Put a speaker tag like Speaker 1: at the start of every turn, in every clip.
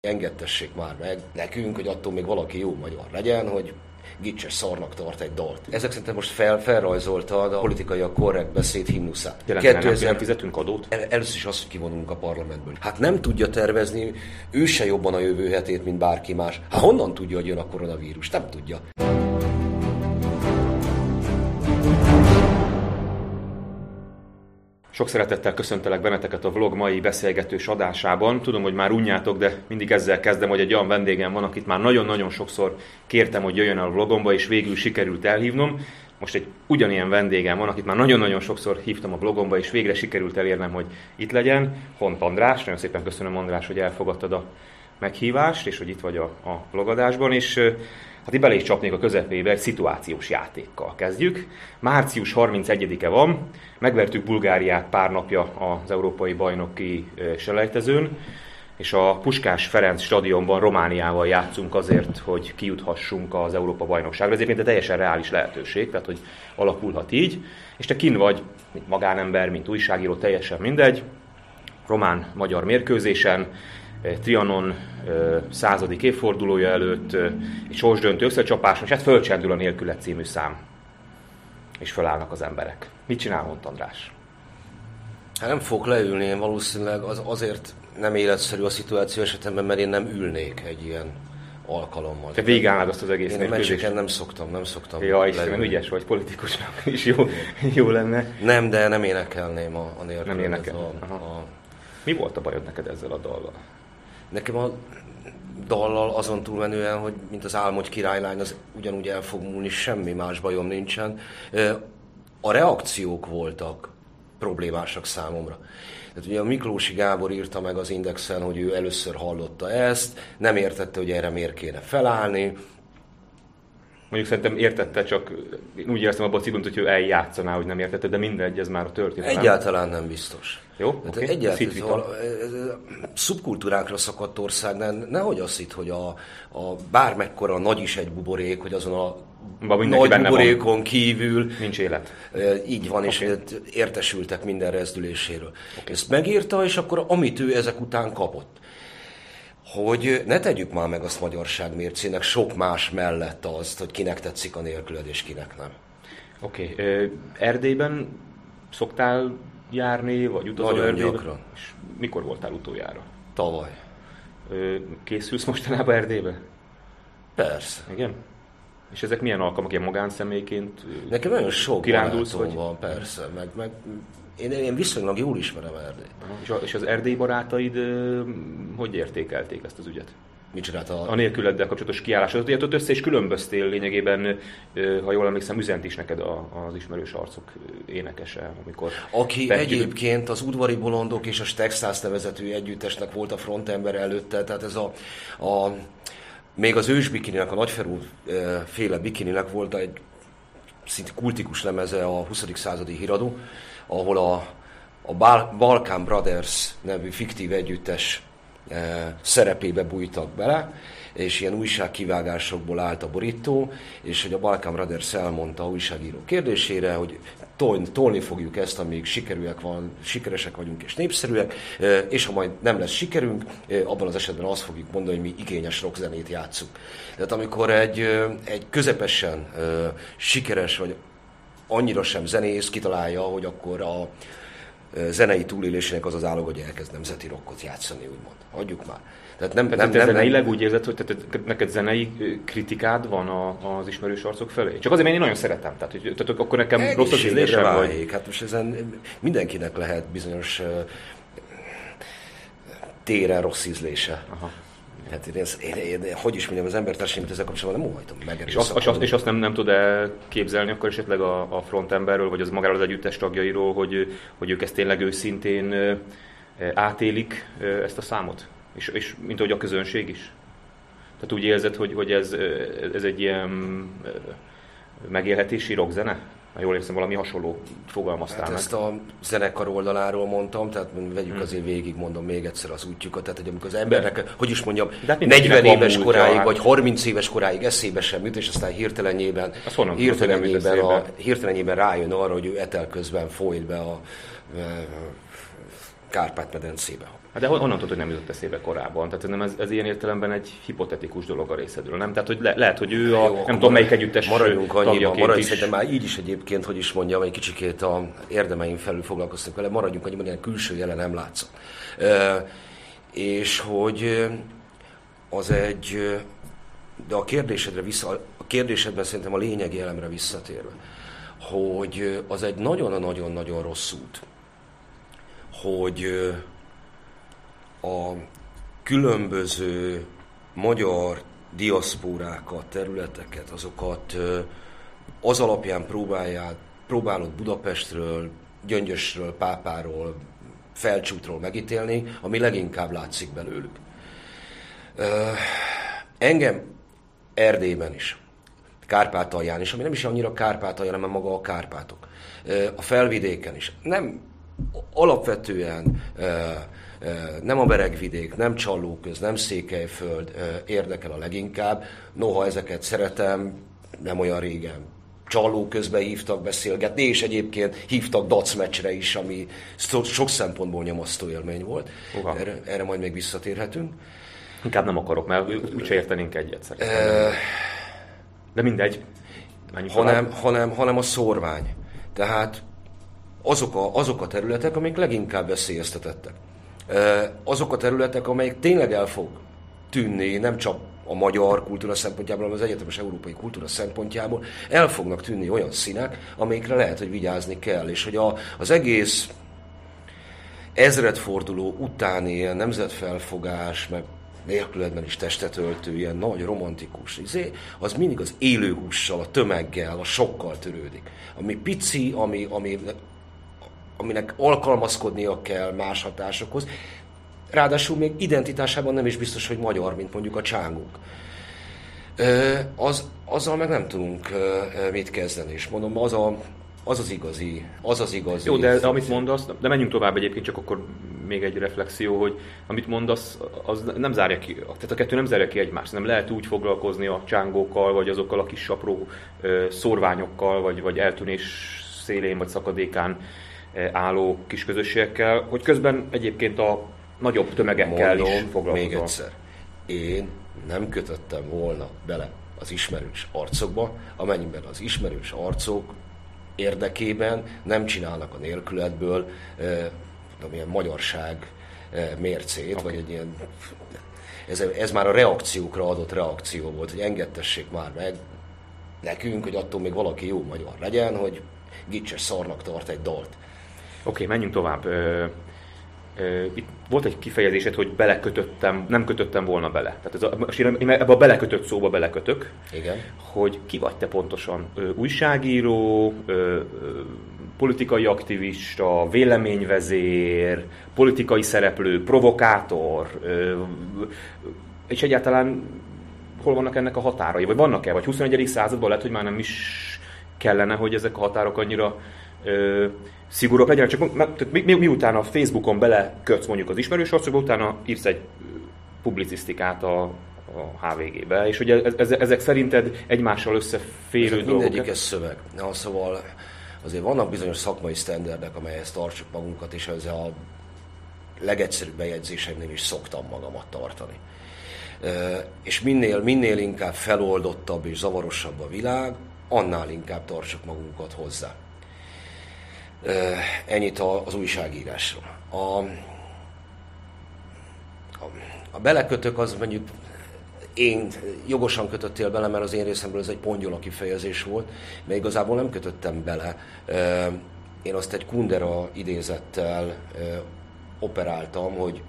Speaker 1: Engedtessék már meg nekünk, hogy attól még valaki jó magyar legyen, hogy gicses szarnak tart egy dalt. Ezek szerintem most fel, felrajzolta a politikai a korrekt beszéd himnuszát.
Speaker 2: Jelentően 2000... nem fizetünk adót?
Speaker 1: El, először is azt, hogy kivonulunk a parlamentből. Hát nem tudja tervezni ő se jobban a jövő hetét, mint bárki más. Hát honnan tudja, hogy jön a koronavírus? Nem tudja.
Speaker 2: Sok szeretettel köszöntelek benneteket a vlog mai beszélgetős adásában. Tudom, hogy már unjátok, de mindig ezzel kezdem, hogy egy olyan vendégem van, akit már nagyon-nagyon sokszor kértem, hogy jöjjön el a vlogomba, és végül sikerült elhívnom. Most egy ugyanilyen vendégem van, akit már nagyon-nagyon sokszor hívtam a blogomba, és végre sikerült elérnem, hogy itt legyen. Hont András, nagyon szépen köszönöm András, hogy elfogadtad a meghívást, és hogy itt vagy a, a vlogadásban, és Hát itt bele is csapnék a közepébe, egy szituációs játékkal kezdjük. Március 31-e van, megvertük Bulgáriát pár napja az Európai Bajnoki selejtezőn, és a Puskás Ferenc stadionban Romániával játszunk azért, hogy kijuthassunk az Európa bajnokságra. Ez egyébként egy teljesen reális lehetőség, tehát hogy alakulhat így. És te kin vagy, mint magánember, mint újságíró, teljesen mindegy, román-magyar mérkőzésen, Trianon századik évfordulója előtt egy sorsdöntő összecsapáson, és hát fölcsendül a nélkület című szám. És fölállnak az emberek. Mit csinál Hont András?
Speaker 1: Hát nem fogok leülni, én valószínűleg az, azért nem életszerű a szituáció esetemben, mert én nem ülnék egy ilyen alkalommal.
Speaker 2: Te végigállnád azt az egész
Speaker 1: Én meccseken nem szoktam, nem szoktam.
Speaker 2: Ja, Istenem, ügyes vagy politikusnak is jó, jó lenne.
Speaker 1: Nem, de nem énekelném a, a nélkül.
Speaker 2: Nem énekel. A, a... Mi volt a bajod neked ezzel a dallal?
Speaker 1: Nekem a dallal azon túlmenően, hogy mint az álmodj királylány, az ugyanúgy el fog múlni, semmi más bajom nincsen. A reakciók voltak problémásak számomra. Tehát ugye a Miklósi Gábor írta meg az Indexen, hogy ő először hallotta ezt, nem értette, hogy erre miért kéne felállni,
Speaker 2: Mondjuk szerintem értette, csak úgy éreztem abban a cikkben, hogy ő eljátszaná, hogy nem értette, de mindegy, ez már a történet.
Speaker 1: Egyáltalán nem biztos.
Speaker 2: Jó, hát okay.
Speaker 1: Egyáltalán szóval, szubkultúrákra szakadt ország, ne, nehogy azt itt, hogy a, a bármekkora nagy is egy buborék, hogy azon a nagy buborékon van. kívül
Speaker 2: nincs élet.
Speaker 1: Így van, okay. és értesültek minden rezdüléséről. Okay. Ezt megírta, és akkor amit ő ezek után kapott hogy ne tegyük már meg azt magyarság mércének sok más mellett azt, hogy kinek tetszik a nélküled és kinek nem.
Speaker 2: Oké. Okay. Erdélyben szoktál járni, vagy utazol
Speaker 1: Nagyon Erdélyben? gyakran.
Speaker 2: És mikor voltál utoljára?
Speaker 1: Tavaly.
Speaker 2: Készülsz mostanában Erdélybe?
Speaker 1: Persze.
Speaker 2: Igen? És ezek milyen alkalmak, ilyen magánszemélyként
Speaker 1: Nekem nagyon sok kirándulsz, vagy? van, persze, meg, meg én, én viszonylag jól ismerem Erdélyt.
Speaker 2: És, a, és az erdély barátaid hogy értékelték ezt az ügyet?
Speaker 1: Mit csinált a...
Speaker 2: A nélküleddel kapcsolatos kiállásod. Ugye ott össze is különböztél lényegében, ha jól emlékszem, üzent is neked az ismerős arcok énekese, amikor...
Speaker 1: Aki tettük... egyébként az udvari bolondok és a Texas nevezetű együttesnek volt a frontember előtte, tehát ez a, a még az ős bikininek, a nagyferú féle bikininek volt egy szinte kultikus lemeze a 20. századi híradó, ahol a, a Balkan Brothers nevű fiktív együttes e, szerepébe bújtak bele, és ilyen újságkivágásokból állt a borító, és hogy a Balkan Brothers elmondta a újságíró kérdésére, hogy tolni, fogjuk ezt, amíg sikerűek van, sikeresek vagyunk és népszerűek, e, és ha majd nem lesz sikerünk, e, abban az esetben azt fogjuk mondani, hogy mi igényes rockzenét játszunk. Tehát amikor egy, egy közepesen sikeres vagy annyira sem zenész kitalálja, hogy akkor a zenei túlélésének az az állog, hogy elkezd nemzeti rockot játszani, úgymond. Hagyjuk már.
Speaker 2: Tehát nem, tehát nem, nem, zeneileg nem, úgy érzed, hogy tehát neked zenei kritikád van a, az ismerős arcok felé? Csak azért, mert én nagyon szeretem. Tehát, hogy, tehát akkor nekem rossz az ízlésem,
Speaker 1: vagy? Hát most ezen mindenkinek lehet bizonyos téren rossz ízlése. Aha. Hát én, ez, én, én, én, hogy is mondjam, az embertársaim ezzel kapcsolatban nem óhajtom meg.
Speaker 2: És azt, azt, és azt nem, nem tud -e képzelni akkor esetleg a, a frontemberről, vagy az magáról az együttes tagjairól, hogy, hogy ők ezt tényleg őszintén átélik ezt a számot? És, és mint ahogy a közönség is? Tehát úgy érzed, hogy, hogy ez, ez egy ilyen megélhetési rockzene? Ha jól érzem, valami hasonló fogalmaztál hát
Speaker 1: meg. Ezt a zenekar oldaláról mondtam, tehát vegyük hmm. azért végig, mondom még egyszer az útjukat, tehát hogy amikor az embernek, de, hogy is mondjam, de hát 40 éves múltja, koráig, hát. vagy 30 éves koráig eszébe sem jut, és aztán hirtelenjében, hirtelenjében, a, hirtelenjében rájön arra, hogy ő etel közben folyt be a, Kárpát-medencébe.
Speaker 2: Hát de honnan tudod, hogy nem jutott eszébe korábban? Tehát nem ez, ez ilyen értelemben egy hipotetikus dolog a részedről, nem? Tehát hogy le, lehet, hogy ő a, Jó, nem tudom melyik együttes
Speaker 1: maradjunk annyiban, maradjunk, is. szerintem már így is egyébként, hogy is mondjam, egy kicsikét a érdemeim felül foglalkoztunk vele, maradjunk annyiban, ilyen külső jelen nem látszott. E, és hogy az egy, de a kérdésedre vissza, a kérdésedben szerintem a lényegi elemre visszatérve, hogy az egy nagyon-nagyon-nagyon rossz út, hogy a különböző magyar diaszpórákat, területeket, azokat az alapján próbálják, próbálod Budapestről, Gyöngyösről, Pápáról, Felcsútról megítélni, ami leginkább látszik belőlük. Engem Erdélyben is, Kárpátalján is, ami nem is annyira Kárpátalja, hanem maga a Kárpátok. A felvidéken is. Nem alapvetően nem a Beregvidék, nem Csallóköz, nem Székelyföld érdekel a leginkább. Noha ezeket szeretem, nem olyan régen csaló közben hívtak beszélgetni, és egyébként hívtak dac meccsre is, ami sok szempontból nyomasztó élmény volt. Erre, erre majd még visszatérhetünk.
Speaker 2: Inkább nem akarok, mert úgyse értenénk egyet szerintem. De mindegy.
Speaker 1: hanem, hanem, hanem a szorvány. Tehát azok a, azok a területek, amik leginkább veszélyeztetettek azok a területek, amelyek tényleg el fog tűnni, nem csak a magyar kultúra szempontjából, hanem az egyetemes európai kultúra szempontjából el fognak tűnni olyan színek, amelyikre lehet, hogy vigyázni kell, és hogy a, az egész ezredforduló utáni ilyen nemzetfelfogás, meg nélkületben is testet öltő, ilyen nagy romantikus izé, az mindig az élőhússal, a tömeggel, a sokkal törődik. Ami pici, ami, ami aminek alkalmazkodnia kell más hatásokhoz. Ráadásul még identitásában nem is biztos, hogy magyar, mint mondjuk a csángunk. Az, azzal meg nem tudunk mit kezdeni, és mondom, az a, az az igazi, az az igazi.
Speaker 2: Jó, de, de amit mondasz, de menjünk tovább egyébként, csak akkor még egy reflexió, hogy amit mondasz, az nem zárja ki, tehát a kettő nem zárja ki egymást, nem lehet úgy foglalkozni a csángókkal, vagy azokkal a kis apró szorványokkal, vagy, vagy eltűnés szélén, vagy szakadékán álló kis közösségekkel, hogy közben egyébként a nagyobb tömegekkel Mondom, is foglalkozom.
Speaker 1: még egyszer, én nem kötöttem volna bele az ismerős arcokba, amennyiben az ismerős arcok érdekében nem csinálnak a nélkületből eh, tudom, ilyen magyarság eh, mércét, okay. vagy egy ilyen ez, ez már a reakciókra adott reakció volt, hogy engedtessék már meg nekünk, hogy attól még valaki jó magyar legyen, hogy gicses szarnak tart egy dalt.
Speaker 2: Oké, okay, menjünk tovább. Ö, ö, itt volt egy kifejezésed, hogy belekötöttem, nem kötöttem volna bele. Tehát ez a, ebbe a belekötött szóba belekötök.
Speaker 1: Igen.
Speaker 2: Hogy ki vagy te pontosan? Ö, újságíró, ö, ö, politikai aktivista, véleményvezér, politikai szereplő, provokátor, ö, és egyáltalán hol vannak ennek a határai? Vagy vannak-e? Vagy 21. században lehet, hogy már nem is kellene, hogy ezek a határok annyira ö, szigorúak legyenek, csak mi, mi, miután a Facebookon belekötsz mondjuk az ismerős arcokba, utána írsz egy publicisztikát a, a HVG-be, és ugye ez, ezek szerinted egymással összeférő ezek dolgok?
Speaker 1: Mindegyik ez szöveg. Na, szóval azért vannak bizonyos szakmai sztenderdek, amelyhez tartsuk magunkat, és ez a legegyszerűbb bejegyzéseimnél is szoktam magamat tartani. És minél, minél inkább feloldottabb és zavarosabb a világ, annál inkább tartsuk magunkat hozzá. Ennyit az újságírásról. A, a, belekötök az mondjuk én jogosan kötöttél bele, mert az én részemről ez egy pongyola kifejezés volt, mert igazából nem kötöttem bele. Én azt egy Kundera idézettel operáltam, hogy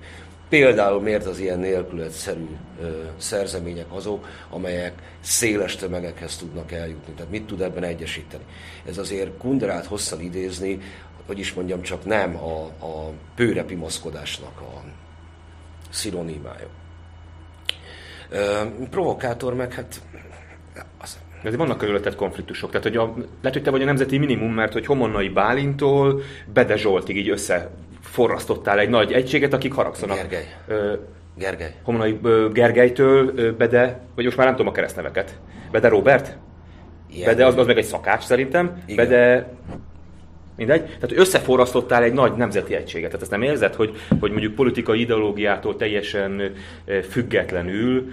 Speaker 1: Például miért az ilyen nélkületszerű ö, szerzemények azok, amelyek széles tömegekhez tudnak eljutni. Tehát mit tud ebben egyesíteni? Ez azért Kunderát hosszan idézni, hogy is mondjam, csak nem a, a pőrepimaszkodásnak a szinonimája. Ö, provokátor meg hát
Speaker 2: az, de vannak körülötted konfliktusok. Tehát, hogy a, lehet, hogy te vagy a nemzeti minimum, mert hogy Homonnai Bálintól Bede Zsoltig így össze forrasztottál egy nagy egységet, akik haragszanak.
Speaker 1: Gergely. Ö, Gergely.
Speaker 2: Homonai Gergelytől ö, Bede, vagy most már nem tudom a keresztneveket. Bede Robert? Ilyen. Bede az, az meg egy szakács szerintem. Igen. Bede Mindegy. Tehát összeforrasztottál egy nagy nemzeti egységet. Tehát ezt nem érzed, hogy, hogy mondjuk politikai ideológiától teljesen függetlenül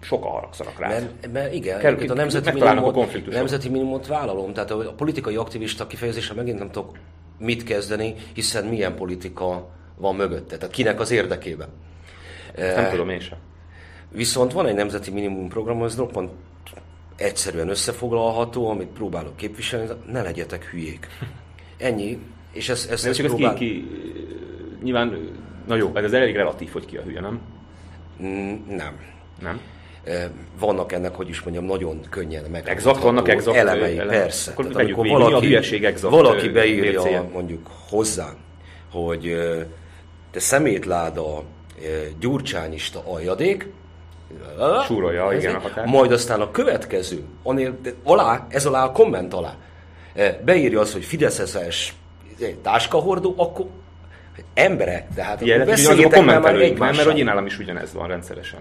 Speaker 2: sokan haragszanak rá.
Speaker 1: Mert, mert igen, Kell, a nemzeti minimumot, a nemzeti minimumot vállalom, tehát a, a politikai aktivista kifejezésre megint nem tudok mit kezdeni, hiszen milyen politika van mögötte, tehát kinek az érdekében.
Speaker 2: nem e, tudom én sem.
Speaker 1: Viszont van egy nemzeti minimum program, ez roppant egyszerűen összefoglalható, amit próbálok képviselni, ne legyetek hülyék. Ennyi. És ez, ez,
Speaker 2: ez csak próbál... ki, ki, nyilván, na jó, ez elég relatív, hogy ki a hülye, nem?
Speaker 1: Mm, nem.
Speaker 2: Nem?
Speaker 1: Vannak ennek, hogy is mondjam, nagyon könnyen meg.
Speaker 2: Exakt, vannak exakt
Speaker 1: elemei, eleme. persze.
Speaker 2: Akkor Tehát, amikor valaki, a hülyeség exakt
Speaker 1: valaki beírja mércéje. mondjuk hozzám, hogy te szemétláda gyurcsányista aljadék,
Speaker 2: Súrolja, igen, a határ.
Speaker 1: Majd aztán a következő, anél, alá, ez alá a komment alá beírja azt, hogy Fideszes táskahordó, akkor emberek, tehát
Speaker 2: Igen, akkor beszéljétek már, már egymással. Mert hogy én nálam is ugyanez van rendszeresen.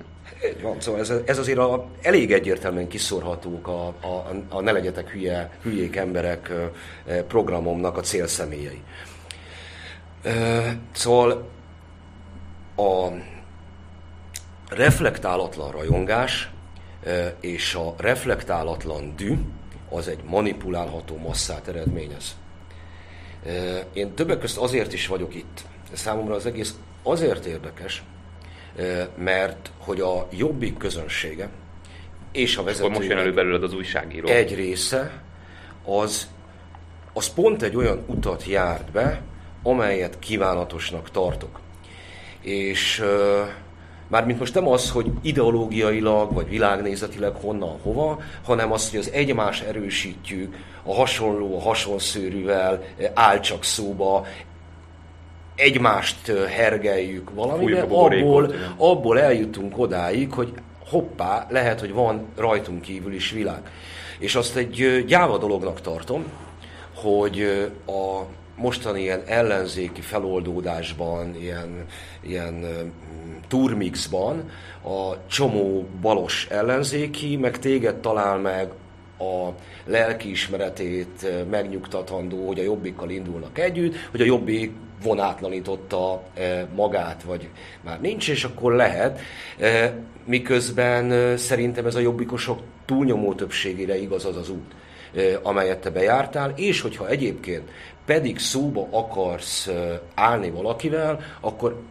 Speaker 1: Van, szóval ez, ez azért a, elég egyértelműen kiszorhatók a, a, a Ne legyetek hülye, hülyék emberek programomnak a célszemélyei. Szóval a reflektálatlan rajongás és a reflektálatlan dű az egy manipulálható masszát eredményez. Én többek között azért is vagyok itt. Számomra az egész azért érdekes, mert hogy a jobbik közönsége és a vezető...
Speaker 2: most jön elő belőled az újságíró.
Speaker 1: Egy része, az, az pont egy olyan utat járt be, amelyet kívánatosnak tartok. És Mármint most nem az, hogy ideológiailag vagy világnézetileg honnan hova, hanem az, hogy az egymást erősítjük, a hasonló, a hasonszőrűvel áll csak szóba, egymást hergeljük valamivel, abból, abból eljutunk odáig, hogy hoppá, lehet, hogy van rajtunk kívül is világ. És azt egy gyáva dolognak tartom, hogy a mostani ilyen ellenzéki feloldódásban, ilyen, ilyen turmixban a csomó balos ellenzéki, meg téged talál meg a lelkiismeretét megnyugtatandó, hogy a jobbikkal indulnak együtt, hogy a jobbik vonátlanította magát, vagy már nincs, és akkor lehet. Miközben szerintem ez a jobbikosok túlnyomó többségére igaz az az út, amelyet te bejártál, és hogyha egyébként pedig szóba akarsz állni valakivel, akkor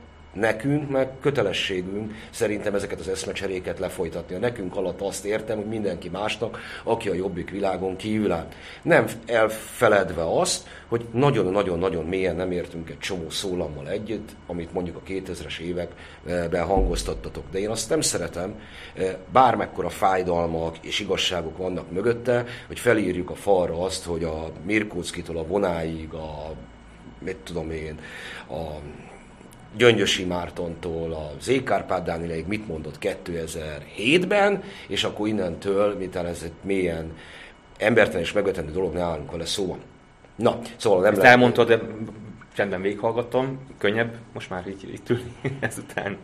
Speaker 1: Nekünk meg kötelességünk szerintem ezeket az eszmecseréket lefolytatni. A nekünk alatt azt értem, hogy mindenki másnak, aki a jobbik világon kívül áll. Nem elfeledve azt, hogy nagyon-nagyon-nagyon mélyen nem értünk egy csomó szólammal együtt, amit mondjuk a 2000-es években hangoztattatok. De én azt nem szeretem, bármekkora fájdalmak és igazságok vannak mögötte, hogy felírjuk a falra azt, hogy a Mirkóczkitól a vonáig, a mit tudom én, a Gyöngyösi Mártontól az Ékárpád Dánileig mit mondott 2007-ben, és akkor innentől, miután ez egy mélyen embertelen és megvetendő dolog, ne állunk vele szóval. Na, szóval nem
Speaker 2: Ezt lehet... elmondtad, de csendben végighallgattam, könnyebb most már így, így ülni ezután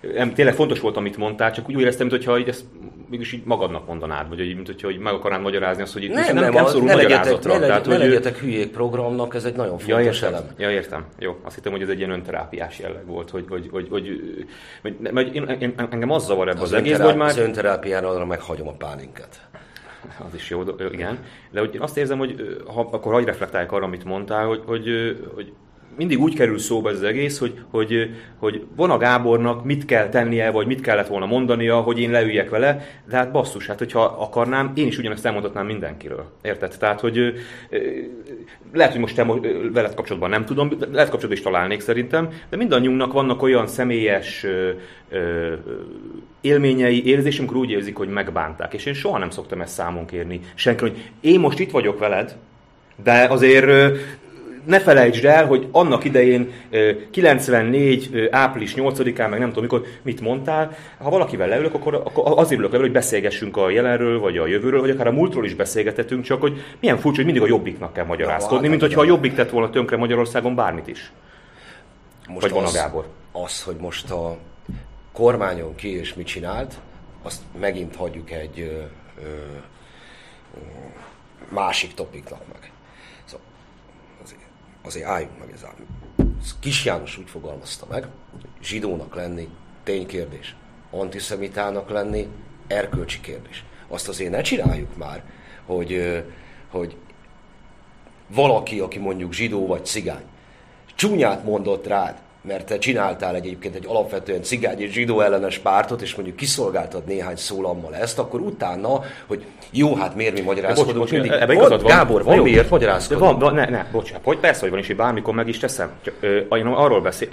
Speaker 2: nem, tényleg fontos volt, amit mondtál, csak úgy éreztem, mintha ezt mégis így magadnak mondanád, vagy mint hogyha így meg akarnád magyarázni azt, hogy itt nem, nem, nem szorul ne magyarázatra.
Speaker 1: Ne, legyetek, ne legyetek hülyék programnak, ez egy nagyon fontos
Speaker 2: ja, értem,
Speaker 1: elem.
Speaker 2: Ja, értem. Jó, azt hittem, hogy ez egy ilyen önterápiás jelleg volt, hogy, hogy, hogy, hogy, hogy, hogy én, én, engem az zavar ebbe az, az egész, hogy már... Az
Speaker 1: önterápiára arra meghagyom a pálinket.
Speaker 2: Az is jó, igen. De hogy azt érzem, hogy ha, akkor hagyj reflektálják arra, amit mondtál, hogy, hogy, hogy mindig úgy kerül szóba ez az egész, hogy, hogy, hogy van a Gábornak mit kell tennie, vagy mit kellett volna mondania, hogy én leüljek vele, de hát basszus, hát hogyha akarnám, én is ugyanezt elmondhatnám mindenkiről. Érted? Tehát, hogy lehet, hogy most te veled kapcsolatban nem tudom, lehet kapcsolatban is találnék szerintem, de mindannyiunknak vannak olyan személyes élményei, érzések, amikor úgy érzik, hogy megbánták. És én soha nem szoktam ezt számon kérni senki, hogy én most itt vagyok veled, de azért ne felejtsd el, hogy annak idején 94. április 8-án, meg nem tudom mikor, mit mondtál, ha valakivel leülök, akkor, akkor azért ülök le, hogy beszélgessünk a jelenről, vagy a jövőről, vagy akár a múltról is beszélgethetünk, csak hogy milyen furcsa, hogy mindig a jobbiknak kell magyarázkodni, ja, mint hogyha a jobbik tett volna tönkre Magyarországon bármit is. Most vagy van a Gábor.
Speaker 1: Az, hogy most a kormányon ki és mit csinált, azt megint hagyjuk egy ö, ö, másik topiknak meg. Azért álljunk meg ezzel. Kis János úgy fogalmazta meg, hogy zsidónak lenni ténykérdés, antiszemitának lenni erkölcsi kérdés. Azt azért ne csináljuk már, hogy, hogy valaki, aki mondjuk zsidó vagy cigány, csúnyát mondott rád, mert te csináltál egyébként egy alapvetően cigány és zsidó ellenes pártot, és mondjuk kiszolgáltad néhány szólammal ezt, akkor utána, hogy jó, hát miért mi magyarázkodunk bocs, mindig? Ebbe van, Gábor, van miért magyarázkodunk?
Speaker 2: Van, ne, ne, bocsánat, hogy persze, hogy van, és bármikor meg is teszem. Csak, ö, én arról beszél,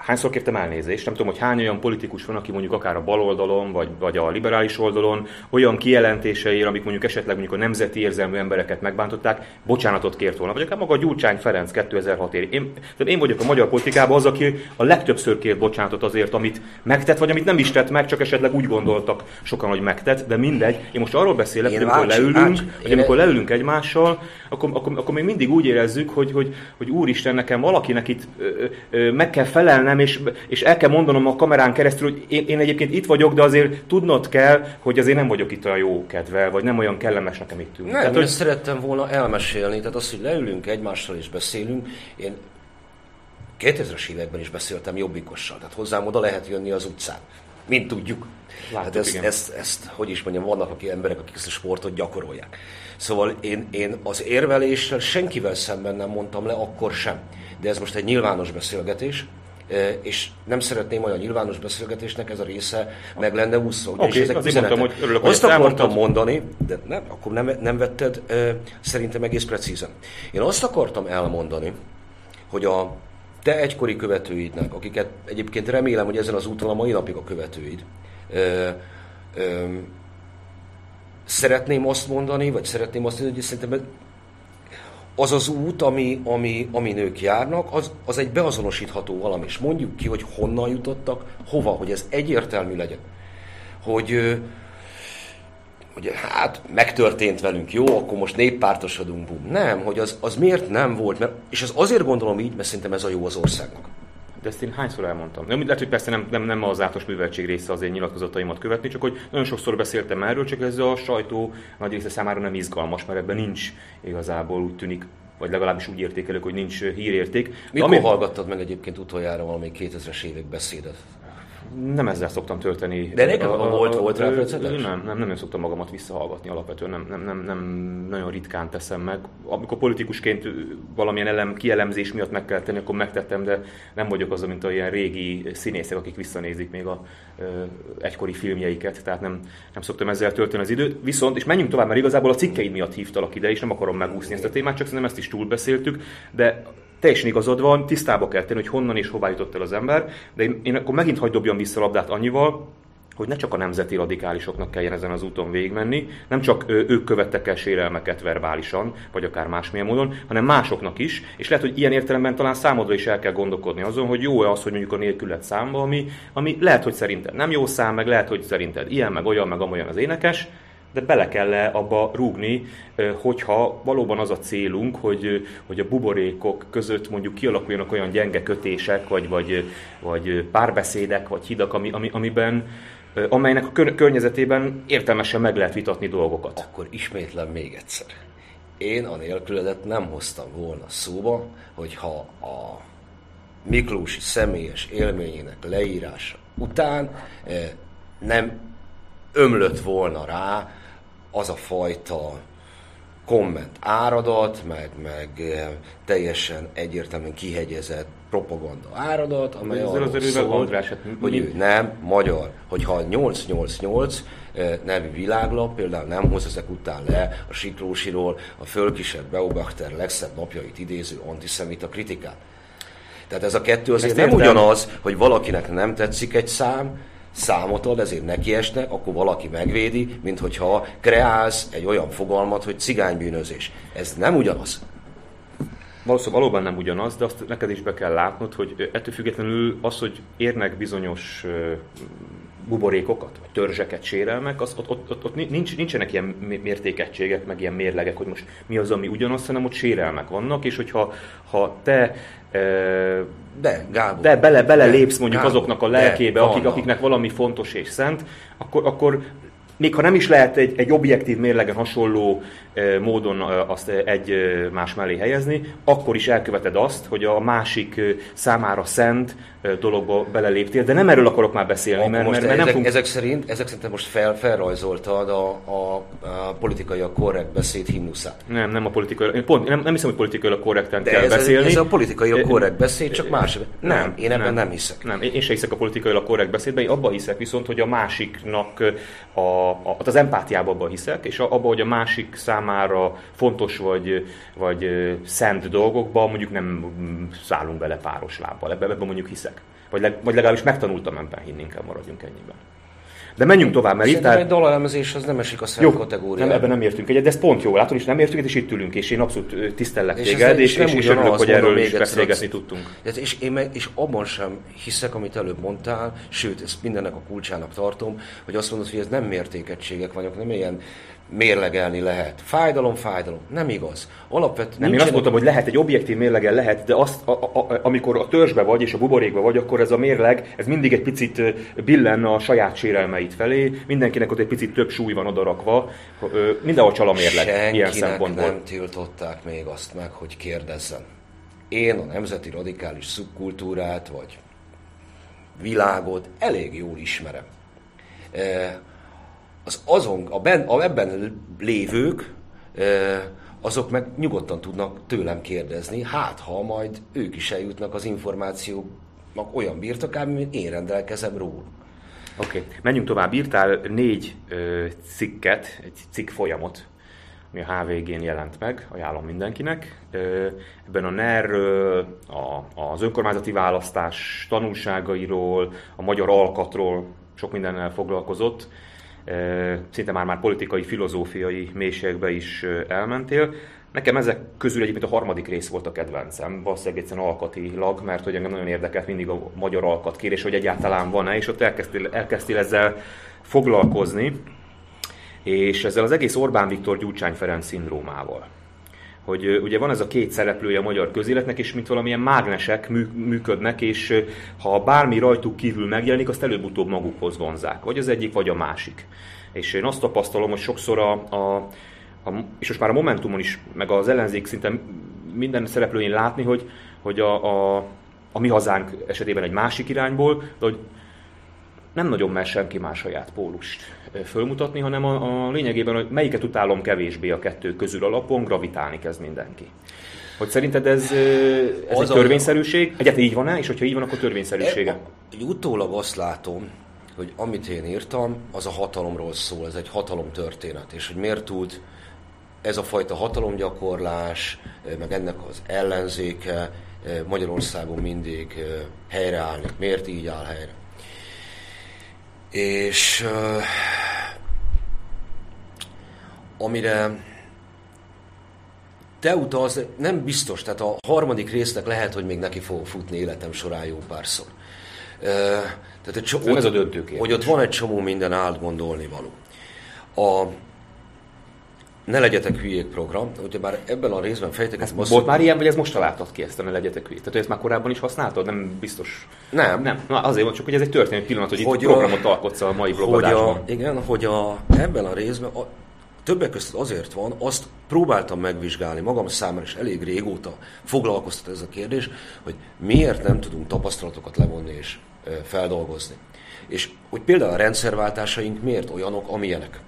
Speaker 2: hányszor kértem elnézést, nem tudom, hogy hány olyan politikus van, aki mondjuk akár a baloldalon, vagy, vagy a liberális oldalon olyan kijelentéseire, amik mondjuk esetleg mondjuk a nemzeti érzelmű embereket megbántották, bocsánatot kért volna. Vagy akár maga Gyurcsány Ferenc 2006 ér. Én, én vagyok a magyar politikában az, aki a legtöbbször kért bocsánatot azért, amit megtett, vagy amit nem is tett meg, csak esetleg úgy gondoltak sokan, hogy megtett, de mindegy. Én most arról beszélek, hogy amikor leülünk, hogy amikor leülünk egymással, akkor, akkor, akkor még mindig úgy érezzük, hogy, hogy, hogy úristen, nekem valakinek itt ö, ö, meg kell felelnem, és, és el kell mondanom a kamerán keresztül, hogy én, én egyébként itt vagyok, de azért tudnod kell, hogy azért nem vagyok itt olyan jó kedvel, vagy nem olyan kellemes nekem itt ülni.
Speaker 1: Nem, tehát, hogy... szerettem volna elmesélni, tehát az, hogy leülünk egymással és beszélünk, én 2000-es években is beszéltem jobbikossal, tehát hozzám oda lehet jönni az utcán. Mint tudjuk. Láttuk, hát ezt, ezt, ezt, hogy is mondjam, vannak aki emberek, akik ezt a sportot gyakorolják. Szóval én, én az érveléssel senkivel szemben nem mondtam le, akkor sem. De ez most egy nyilvános beszélgetés, és nem szeretném olyan nyilvános beszélgetésnek ez a része meg lenne úszó.
Speaker 2: Oké, okay, ezek azért mondtam, hogy örülök,
Speaker 1: Azt akartam mondani, de nem, akkor nem, nem vetted szerintem egész precízen. Én azt akartam elmondani, hogy a te egykori követőidnek, akiket egyébként remélem, hogy ezen az úton a mai napig a követőid, ö, ö, szeretném azt mondani, vagy szeretném azt mondani, hogy szerintem az az út, ami, ami, ami nők járnak, az, az egy beazonosítható valami, és mondjuk ki, hogy honnan jutottak, hova, hogy ez egyértelmű legyen. Hogy, hogy hát megtörtént velünk, jó, akkor most néppártosodunk, bum. Nem, hogy az, az miért nem volt, mert, és az azért gondolom így, mert szerintem ez a jó az országnak.
Speaker 2: De ezt én hányszor elmondtam? Nem, lehet, hogy persze nem, nem, nem az átos műveltség része az én nyilatkozataimat követni, csak hogy nagyon sokszor beszéltem erről, csak ez a sajtó nagy része számára nem izgalmas, mert ebben nincs igazából úgy tűnik vagy legalábbis úgy értékelők, hogy nincs hírérték.
Speaker 1: Mikor ami... hallgattad meg egyébként utoljára valami 2000-es évek beszédet?
Speaker 2: Nem ezzel szoktam tölteni.
Speaker 1: De nekem a, a, volt, volt rá
Speaker 2: precedens? Nem, nem, nem szoktam magamat visszahallgatni alapvetően, nem, nem, nem, nem nagyon ritkán teszem meg. Amikor politikusként valamilyen elem, kielemzés miatt meg kell tenni, akkor megtettem, de nem vagyok az, mint a ilyen régi színészek, akik visszanézik még a ö, egykori filmjeiket, tehát nem, nem szoktam ezzel tölteni az időt. Viszont, és menjünk tovább, mert igazából a cikkeid miatt hívtalak ide, és nem akarom megúszni ezt a témát, csak szerintem ezt is túlbeszéltük, de teljesen igazad van, tisztába kell tenni, hogy honnan és hová jutott el az ember, de én, én akkor megint hagyd dobjam vissza a labdát annyival, hogy ne csak a nemzeti radikálisoknak kelljen ezen az úton végigmenni, nem csak ők követtek el sérelmeket verbálisan, vagy akár másmilyen módon, hanem másoknak is, és lehet, hogy ilyen értelemben talán számodra is el kell gondolkodni azon, hogy jó-e az, hogy mondjuk a nélkület számba, ami, ami lehet, hogy szerinted nem jó szám, meg lehet, hogy szerinted ilyen, meg olyan, meg amolyan az énekes, de bele kell abba rúgni, hogyha valóban az a célunk, hogy, hogy a buborékok között mondjuk kialakuljanak olyan gyenge kötések, vagy, vagy, vagy párbeszédek, vagy hidak, ami, ami, amiben amelynek a környezetében értelmesen meg lehet vitatni dolgokat.
Speaker 1: Akkor ismétlem még egyszer. Én a nélküledet nem hoztam volna szóba, hogyha a Miklósi személyes élményének leírása után nem ömlött volna rá az a fajta komment áradat, meg, meg eh, teljesen egyértelműen kihegyezett propaganda áradat, amely
Speaker 2: arról az szól, András, hát
Speaker 1: hogy ő nem magyar, hogyha 888 eh, nevű világlap például nem hoz ezek után le a Siklósiról a fölkisebb Beobachter legszebb napjait idéző antiszemita kritikát. Tehát ez a kettő azért Ezt nem értem. ugyanaz, hogy valakinek nem tetszik egy szám, számot ad, ezért nekiesnek, akkor valaki megvédi, mint hogyha kreálsz egy olyan fogalmat, hogy cigánybűnözés. Ez nem ugyanaz.
Speaker 2: Valószínűleg valóban nem ugyanaz, de azt neked is be kell látnod, hogy ettől függetlenül az, hogy érnek bizonyos buborékokat, vagy törzseket, sérelmek, az, ott, ott, ott, ott nincs, nincsenek ilyen mértékegységek, meg ilyen mérlegek, hogy most mi az, ami ugyanaz, hanem ott sérelmek vannak, és hogyha ha te
Speaker 1: de, Gábor,
Speaker 2: de bele, bele lépsz mondjuk Gábor, azoknak a lelkébe, de, akik, akiknek valami fontos és szent, akkor, akkor még ha nem is lehet egy, egy objektív mérlegen hasonló módon azt egy más mellé helyezni, akkor is elköveted azt, hogy a másik számára szent dologba beleléptél, de nem erről akarok már beszélni,
Speaker 1: Akkor
Speaker 2: mert,
Speaker 1: most
Speaker 2: mert, mert nem
Speaker 1: ezek,
Speaker 2: fogunk...
Speaker 1: ezek, szerint, ezek szerint most fel, felrajzoltad a, a, a politikai a korrekt beszéd himnuszát.
Speaker 2: Nem, nem a politikai, pont, nem, nem hiszem, hogy politikailag korrekten
Speaker 1: De
Speaker 2: kell
Speaker 1: ez,
Speaker 2: beszélni.
Speaker 1: ez a politikai a korrekt beszéd, csak más. Nem, nem én ebben nem, nem hiszek.
Speaker 2: Nem, én sem hiszek a politikailag korrekt beszédben, én abban hiszek viszont, hogy a másiknak a, a, az empátiában abban hiszek, és abban, hogy a másik számára fontos vagy, vagy szent dolgokban mondjuk nem szállunk bele páros lábbal. Ebben, ebben mondjuk hiszek. Vagy, leg, vagy legalábbis megtanultam ebben hinni, inkább maradjunk ennyiben. De menjünk tovább, mert
Speaker 1: Szerintem
Speaker 2: itt...
Speaker 1: egy dalelemezés az nem esik a szent kategóriába.
Speaker 2: Nem, ebben nem értünk egyet, de ez pont jó, látod, és nem értünk egyet, és itt ülünk, és én abszolút tisztellek
Speaker 1: És
Speaker 2: téged, és,
Speaker 1: és
Speaker 2: és, örülök, hogy erről
Speaker 1: még
Speaker 2: is beszélgetni tudtunk.
Speaker 1: Ez- És én meg, és abban sem hiszek, amit előbb mondtál, sőt, ezt mindennek a kulcsának tartom, hogy azt mondod, hogy ez nem mértékegységek vagyok, nem ilyen mérlegelni lehet. Fájdalom, fájdalom. Nem igaz. Alapvetően
Speaker 2: Nem, én azt mondtam, hogy lehet, egy objektív mérlegen lehet, de azt, a, a, a, amikor a törzsbe vagy és a buborékba vagy, akkor ez a mérleg, ez mindig egy picit billen a saját sérelmeit felé, mindenkinek ott egy picit több súly van odarakva, mindenhol csal a mérleg ilyen
Speaker 1: Senkinek
Speaker 2: szempontból.
Speaker 1: nem tiltották még azt meg, hogy kérdezzen. Én a nemzeti radikális szubkultúrát, vagy világot elég jól ismerem. Az azon, a, ben, a ebben lévők, azok meg nyugodtan tudnak tőlem kérdezni, hát ha majd ők is eljutnak az információknak olyan birtokába, mint én rendelkezem róla.
Speaker 2: Oké, okay. menjünk tovább. Írtál négy ö, cikket, egy cikk folyamot, ami a HVG-n jelent meg, ajánlom mindenkinek. Ö, ebben a NER-ről, a, az önkormányzati választás tanulságairól, a magyar alkatról sok mindennel foglalkozott. Szinte már-már politikai, filozófiai mélységbe is elmentél. Nekem ezek közül egyébként a harmadik rész volt a kedvencem, valószínűleg egyszerűen alkatilag, mert hogy engem nagyon érdekelt mindig a magyar alkatkérés, hogy egyáltalán van-e, és ott elkezdtél, elkezdtél ezzel foglalkozni, és ezzel az egész Orbán Viktor Gyurcsány Ferenc szindrómával. Hogy ugye van ez a két szereplője a magyar közéletnek, és mint valamilyen mágnesek mű, működnek, és ha bármi rajtuk kívül megjelenik, azt előbb-utóbb magukhoz vonzák. Vagy az egyik, vagy a másik. És én azt tapasztalom, hogy sokszor a, a, a és most már a Momentumon is, meg az ellenzék szinte minden szereplőjén látni, hogy, hogy a, a, a mi hazánk esetében egy másik irányból, de hogy nem nagyon mer senki más saját pólust fölmutatni, hanem a, a lényegében, hogy melyiket utálom kevésbé a kettő közül alapon, gravitálni kezd mindenki. Hogy szerinted ez, ez
Speaker 1: Az
Speaker 2: egy törvényszerűség? Egyáltalán így van-e? És hogyha így van, akkor törvényszerűsége?
Speaker 1: Egy utólag azt látom, hogy amit én írtam, az a hatalomról szól, ez egy hatalomtörténet, és hogy miért tud ez a fajta hatalomgyakorlás, meg ennek az ellenzéke Magyarországon mindig helyreállni. Miért így áll helyre? És eh, amire te utalsz, nem biztos, tehát a harmadik résznek lehet, hogy még neki fog futni életem során jó párszor. Ö, Tehát egy csomó,
Speaker 2: Ez a döntő kérdés.
Speaker 1: hogy ott van egy csomó minden átgondolni való. A Ne legyetek hülyék program, ugye már ebben a részben fejtekezem azt,
Speaker 2: Volt
Speaker 1: hogy-
Speaker 2: már ilyen, vagy ez most találtad ki ezt a ne legyetek hülyék? Tehát hogy ezt már korábban is használtad? Nem biztos.
Speaker 1: Nem.
Speaker 2: Nem. Na, azért van csak, hogy ez egy történelmi pillanat, hogy,
Speaker 1: Hogy
Speaker 2: itt
Speaker 1: a-
Speaker 2: programot alkotsz a mai
Speaker 1: hogy
Speaker 2: blogadásban.
Speaker 1: a, igen, hogy a, ebben a részben a, többek között azért van, azt próbáltam megvizsgálni magam számára, és elég régóta foglalkoztat ez a kérdés, hogy miért nem tudunk tapasztalatokat levonni és feldolgozni. És hogy például a rendszerváltásaink miért olyanok, amilyenek.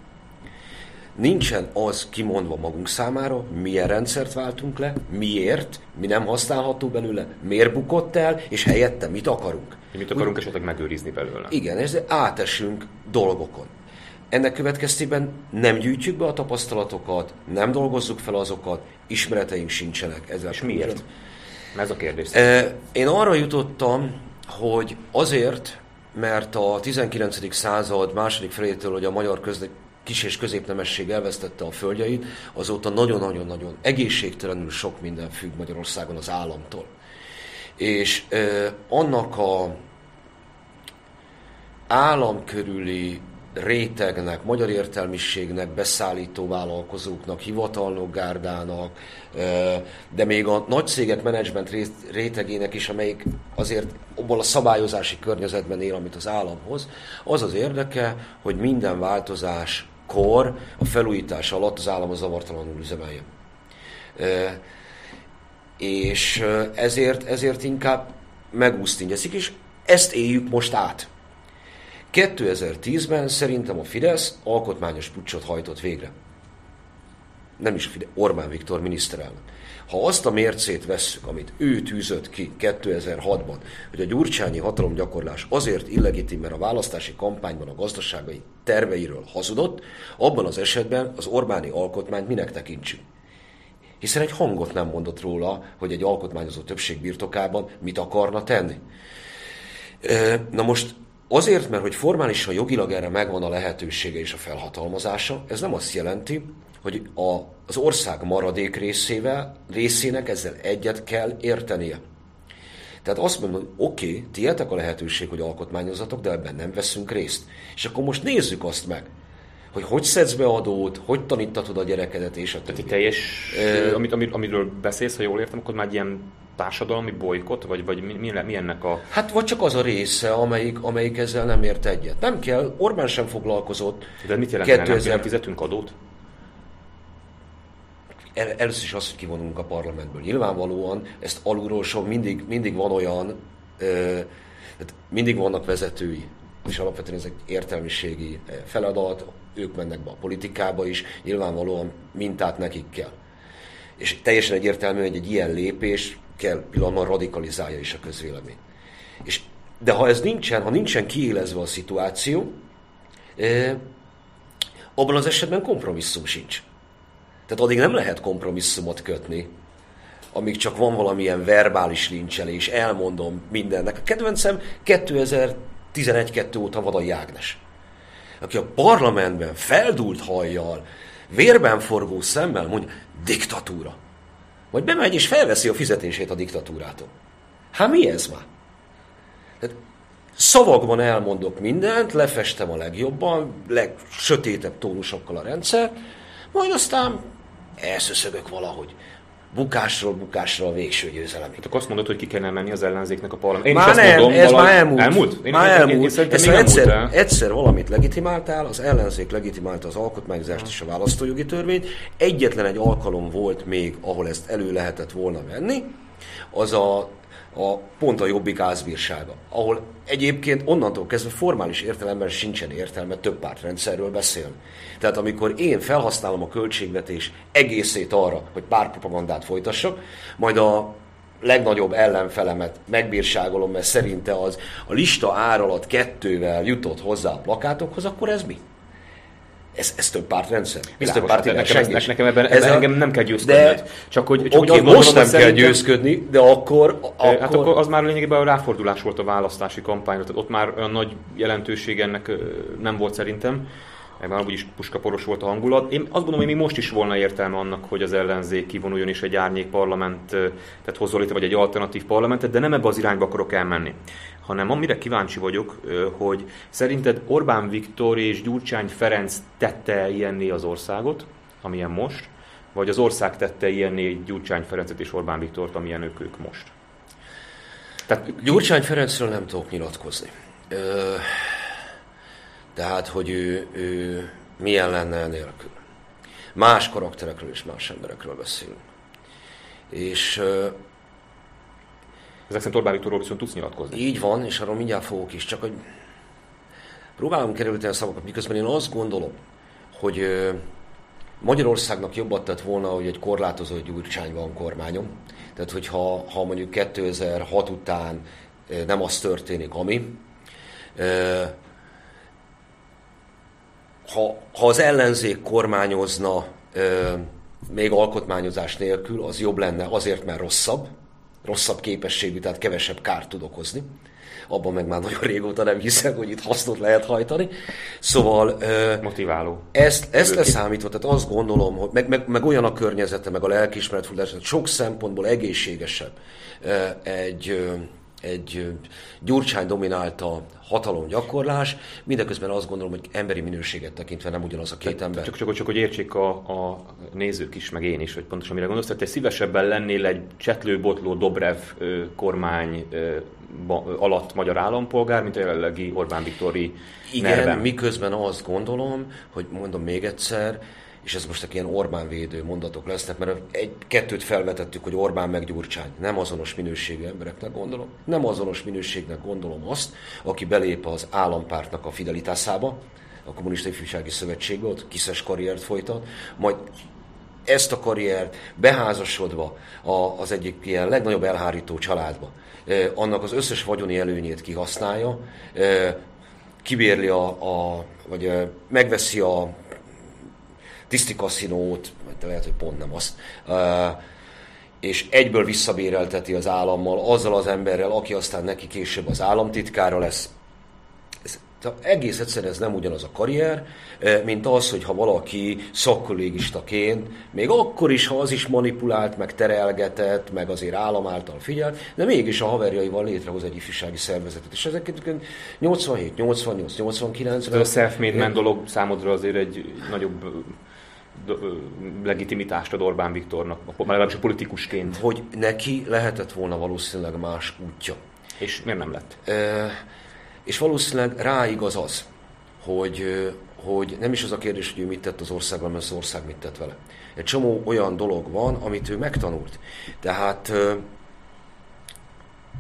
Speaker 1: Nincsen az kimondva magunk számára, milyen rendszert váltunk le, miért, mi nem használható belőle, miért bukott el, és helyette mit akarunk.
Speaker 2: Mit akarunk esetleg megőrizni belőle.
Speaker 1: Igen, és átesünk dolgokon. Ennek következtében nem gyűjtjük be a tapasztalatokat, nem dolgozzuk fel azokat, ismereteink sincsenek. Ezzel
Speaker 2: És miért? Ez a kérdés.
Speaker 1: Én arra jutottam, hogy azért, mert a 19. század második felétől, hogy a magyar közle, kis- és középnemesség elvesztette a földjeit, azóta nagyon-nagyon-nagyon egészségtelenül sok minden függ Magyarországon az államtól. És e, annak a állam körüli rétegnek, magyar értelmiségnek, beszállító vállalkozóknak, hivatalnokgárdának, de még a nagy cégek menedzsment rétegének is, amelyik azért abban a szabályozási környezetben él, amit az állam hoz, az az érdeke, hogy minden változás kor a felújítás alatt az állam a zavartalanul üzemeljen. És ezért, ezért inkább megúsztingyeszik, és ezt éljük most át. 2010-ben szerintem a Fidesz alkotmányos pucsot hajtott végre. Nem is Fidesz, Orbán Viktor miniszterelnök. Ha azt a mércét vesszük, amit ő tűzött ki 2006-ban, hogy a gyurcsányi hatalomgyakorlás azért illegitim, mert a választási kampányban a gazdaságai terveiről hazudott, abban az esetben az Orbáni alkotmányt minek tekintsünk? Hiszen egy hangot nem mondott róla, hogy egy alkotmányozó többség birtokában mit akarna tenni. Na most Azért, mert hogy formálisan jogilag erre megvan a lehetősége és a felhatalmazása, ez nem azt jelenti, hogy a, az ország maradék részével, részének ezzel egyet kell értenie. Tehát azt mondom, hogy oké, okay, tietek a lehetőség, hogy alkotmányozatok, de ebben nem veszünk részt. És akkor most nézzük azt meg, hogy hogy szedsz be adót, hogy tanítatod a gyerekedet, és a
Speaker 2: többi. teljes, e, amit, amiről beszélsz, ha jól értem, akkor már ilyen társadalmi bolykot, vagy, vagy mi, mi, mi ennek a...
Speaker 1: Hát vagy csak az a része, amelyik, amelyik ezzel nem ért egyet. Nem kell, Orbán sem foglalkozott.
Speaker 2: De mit jelent, 2000... nem fizetünk adót?
Speaker 1: El, először is azt, hogy kivonulunk a parlamentből. Nyilvánvalóan ezt alulról sok mindig, mindig van olyan, ö, mindig vannak vezetői, és alapvetően ez egy értelmiségi feladat, ők mennek be a politikába is, nyilvánvalóan mintát nekik kell. És teljesen egyértelmű, hogy egy ilyen lépés kell pillanatban radikalizálja is a közvélemény. És, de ha ez nincsen, ha nincsen kiélezve a szituáció, eh, abban az esetben kompromisszum sincs. Tehát addig nem lehet kompromisszumot kötni, amíg csak van valamilyen verbális lincselés, elmondom mindennek. A kedvencem 2011-2 óta Vadai Ágnes, aki a parlamentben feldúlt hajjal, vérben forgó szemmel mondja, diktatúra. Vagy bemegy és felveszi a fizetését a diktatúrától. Hát mi ez már? Tehát szavakban elmondok mindent, lefestem a legjobban, legsötétebb tónusokkal a rendszer, majd aztán elszöszögök valahogy bukásról bukásra a végső győzelem.
Speaker 2: Hát akkor azt mondod, hogy ki kellene menni az ellenzéknek a parlament. Én
Speaker 1: már is nem, mondom, ez valami... már elmúlt.
Speaker 2: Elmúlt?
Speaker 1: Én, már elmúlt. Én, én, én, egyszer, el. egyszer valamit legitimáltál, az ellenzék legitimálta az alkotmányzást és a választójogi törvényt. Egyetlen egy alkalom volt még, ahol ezt elő lehetett volna venni, az a a pont a jobbik ázbírsága, ahol egyébként onnantól kezdve formális értelemben sincsen értelme több pártrendszerről beszélni. Tehát amikor én felhasználom a költségvetés egészét arra, hogy párpropagandát folytassak, majd a legnagyobb ellenfelemet megbírságolom, mert szerinte az a lista ár alatt kettővel jutott hozzá a plakátokhoz, akkor ez mi? Ez, ez több pártrendszer. Ez több párt
Speaker 2: nekem, nekem, nekem ebben, ez ebben a... engem nem kell győzködni. De,
Speaker 1: csak hogy, csak okay, most nem kell győzködni, de akkor,
Speaker 2: akkor... Hát akkor az már lényegében a ráfordulás volt a választási kampányra, tehát ott már olyan nagy jelentőség ennek nem volt szerintem. Ebben amúgy is puskaporos volt a hangulat. Én azt gondolom, hogy még most is volna értelme annak, hogy az ellenzék kivonuljon és egy árnyék parlament, tehát hozzon létre, vagy egy alternatív parlamentet, de nem ebbe az irányba akarok elmenni hanem amire kíváncsi vagyok, hogy szerinted Orbán Viktor és Gyurcsány Ferenc tette ilyenné az országot, amilyen most, vagy az ország tette ilyenné Gyurcsány Ferencet és Orbán Viktort, amilyen ők, ők most?
Speaker 1: Tehát Gyurcsány Ferencről nem tudok nyilatkozni. Ö, tehát, hogy ő, ő milyen lenne nélkül. Más karakterekről és más emberekről beszélünk. És
Speaker 2: ezek szerint Orbán Viktorról viszont tudsz nyilatkozni.
Speaker 1: Így van, és arról mindjárt fogok is, csak hogy próbálom kerülni a szavakat, miközben én azt gondolom, hogy Magyarországnak jobbat tett volna, hogy egy korlátozó gyurcsány van kormányom. Tehát, hogyha ha mondjuk 2006 után nem az történik, ami, ha, ha az ellenzék kormányozna még alkotmányozás nélkül, az jobb lenne azért, mert rosszabb, rosszabb képességű, tehát kevesebb kárt tud okozni. Abban meg már nagyon régóta nem hiszem, hogy itt hasznot lehet hajtani. Szóval...
Speaker 2: Motiváló.
Speaker 1: Ezt, ezt leszámítva, tehát azt gondolom, hogy meg, meg, meg olyan a környezete, meg a lelkiismeret sok szempontból egészségesebb egy egy Gyurcsány dominálta hatalomgyakorlás, mindeközben azt gondolom, hogy emberi minőséget tekintve nem ugyanaz a két ember.
Speaker 2: Csak, csak, csak hogy értsék a, a nézők is, meg én is, hogy pontosan mire gondolsz, tehát te szívesebben lennél egy csetlő-botló Dobrev kormány alatt magyar állampolgár, mint a jelenlegi Orbán Viktori
Speaker 1: Igen,
Speaker 2: nerven.
Speaker 1: miközben azt gondolom, hogy mondom még egyszer, és ez most ilyen Orbán védő mondatok lesznek, mert egy-kettőt felvetettük, hogy Orbán meg Gyurcsány. Nem azonos minőségű embereknek gondolom. Nem azonos minőségnek gondolom azt, aki belép az állampártnak a fidelitásába, a Kommunista Ifjúsági Szövetségbe, ott kiszes karriert folytat, majd ezt a karriert beházasodva az egyik ilyen legnagyobb elhárító családba, annak az összes vagyoni előnyét kihasználja, kibérli a, a vagy megveszi a tiszti kaszinót, vagy lehet, hogy pont nem azt, és egyből visszabérelteti az állammal, azzal az emberrel, aki aztán neki később az államtitkára lesz. Ez, egész egyszerűen ez nem ugyanaz a karrier, mint az, hogy ha valaki szakkollégistaként, még akkor is, ha az is manipulált, meg terelgetett, meg azért állam által figyelt, de mégis a haverjaival létrehoz egy ifjúsági szervezetet. És ezeket 87, 88, 89
Speaker 2: A self-made man dolog számodra azért egy nagyobb legitimitást ad Orbán Viktornak, legalábbis a politikusként.
Speaker 1: Hogy neki lehetett volna valószínűleg más útja.
Speaker 2: És miért nem lett?
Speaker 1: E, és valószínűleg ráigaz az, hogy, hogy nem is az a kérdés, hogy ő mit tett az országban, mert az ország mit tett vele. Egy csomó olyan dolog van, amit ő megtanult. Tehát ö,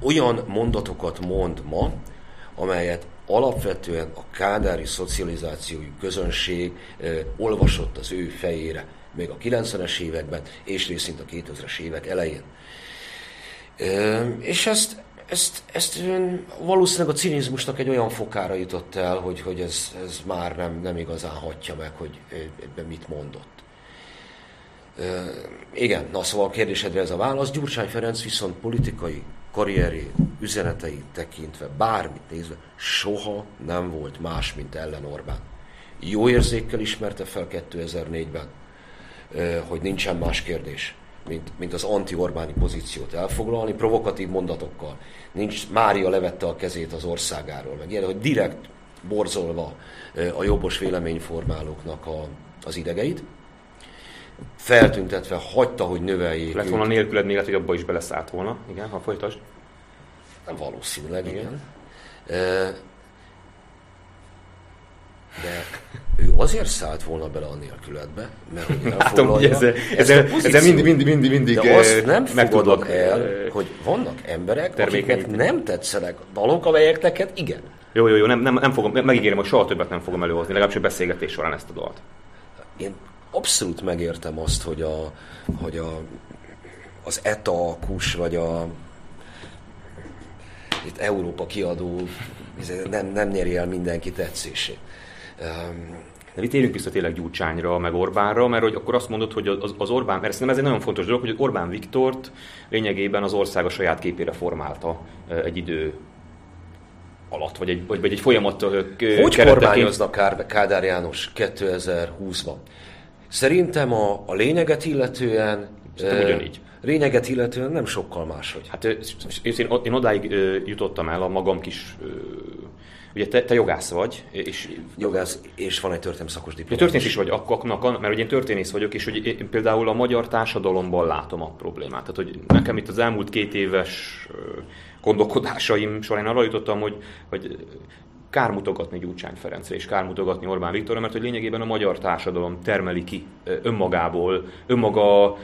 Speaker 1: olyan mondatokat mond ma, amelyet alapvetően a kádári szocializációi közönség olvasott az ő fejére, még a 90-es években, és részint a 2000-es évek elején. És ezt, ezt, ezt valószínűleg a cinizmusnak egy olyan fokára jutott el, hogy, hogy ez, ez már nem, nem igazán hatja meg, hogy ebben mit mondott. Igen, na szóval a kérdésedre ez a válasz. Gyurcsány Ferenc viszont politikai karrierét, üzeneteit tekintve, bármit nézve, soha nem volt más, mint ellen Orbán. Jó érzékkel ismerte fel 2004-ben, hogy nincsen más kérdés, mint, mint az anti-Orbáni pozíciót elfoglalni, provokatív mondatokkal. Nincs, Mária levette a kezét az országáról, meg ilyen, hogy direkt borzolva a jobbos véleményformálóknak a, az idegeit, feltüntetve hagyta, hogy növeljék.
Speaker 2: Lett volna nélküled még, hogy abba is beleszállt volna, igen, ha folytasd.
Speaker 1: Nem valószínűleg, igen. igen. De ő azért szállt volna bele a nélkületbe, mert hogy Látom, hogy
Speaker 2: ezzel, ezzel, ezzel mindig, mindig, mindig, mindig
Speaker 1: De azt nem fogadok el, hogy vannak emberek, akiknek nem tetszenek dalok, amelyek neked igen.
Speaker 2: Jó, jó, jó, nem, nem, nem fogom, megígérem, hogy soha többet nem fogom előhozni, legalábbis a beszélgetés során ezt a dalt.
Speaker 1: Én abszolút megértem azt, hogy, a, hogy a, az ETA, KUS, vagy a itt Európa kiadó nem, nem nyeri el mindenki tetszését.
Speaker 2: De itt érünk vissza tényleg Gyurcsányra, meg Orbánra, mert hogy akkor azt mondod, hogy az, az Orbán, mert szerintem ez egy nagyon fontos dolog, hogy Orbán Viktort lényegében az ország a saját képére formálta egy idő alatt, vagy egy, vagy egy folyamat
Speaker 1: Hogy kormányoznak Kádár János 2020-ban? Szerintem a, a lényeget illetően...
Speaker 2: Szerintem ugyanígy.
Speaker 1: Lényeget illetően nem sokkal máshogy.
Speaker 2: Hát én, én odáig jutottam el a magam kis Ugye te, te jogász vagy, és...
Speaker 1: Jogász, és van egy történelmi szakos diplomám.
Speaker 2: Történész is vagy, akkor, mert ugye én történész vagyok, és hogy én például a magyar társadalomban látom a problémát. Tehát, hogy nekem itt az elmúlt két éves gondolkodásaim során arra jutottam, hogy, hogy kár mutogatni Gyurcsány Ferencre és kár mutogatni Orbán Viktorra, mert hogy lényegében a magyar társadalom termeli ki önmagából, önmaga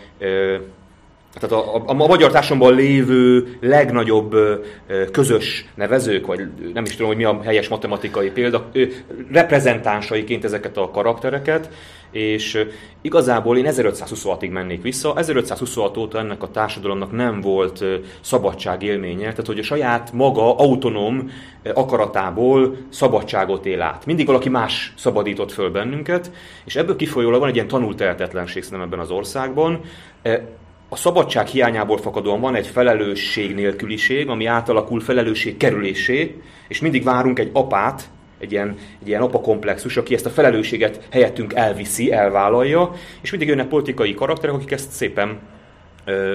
Speaker 2: tehát a, a, a magyar társadalomban lévő legnagyobb közös nevezők, vagy nem is tudom, hogy mi a helyes matematikai példa, reprezentánsaiként ezeket a karaktereket, és igazából én 1526-ig mennék vissza. 1526 óta ennek a társadalomnak nem volt szabadság élménye, tehát hogy a saját maga autonóm akaratából szabadságot él át. Mindig valaki más szabadított föl bennünket, és ebből kifolyólag van egy ilyen tanult tehetetlenség szerintem ebben az országban a szabadság hiányából fakadóan van egy felelősség nélküliség, ami átalakul felelősség kerülésé, és mindig várunk egy apát, egy ilyen, egy ilyen apakomplexus, aki ezt a felelősséget helyettünk elviszi, elvállalja, és mindig jönnek politikai karakterek, akik ezt szépen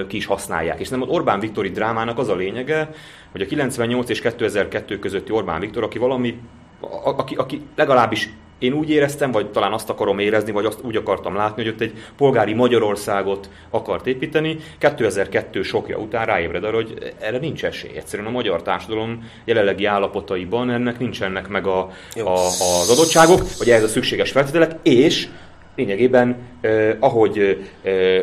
Speaker 2: ki is használják. És nem az Orbán Viktori drámának az a lényege, hogy a 98 és 2002 közötti Orbán Viktor, aki valami, aki, aki legalábbis én úgy éreztem, vagy talán azt akarom érezni, vagy azt úgy akartam látni, hogy ott egy polgári Magyarországot akart építeni. 2002 sokja után ráébred arra, hogy erre nincs esély. Egyszerűen a magyar társadalom jelenlegi állapotaiban ennek nincsenek meg a, a, az adottságok, vagy ehhez a szükséges feltételek, és lényegében eh, ahogy eh,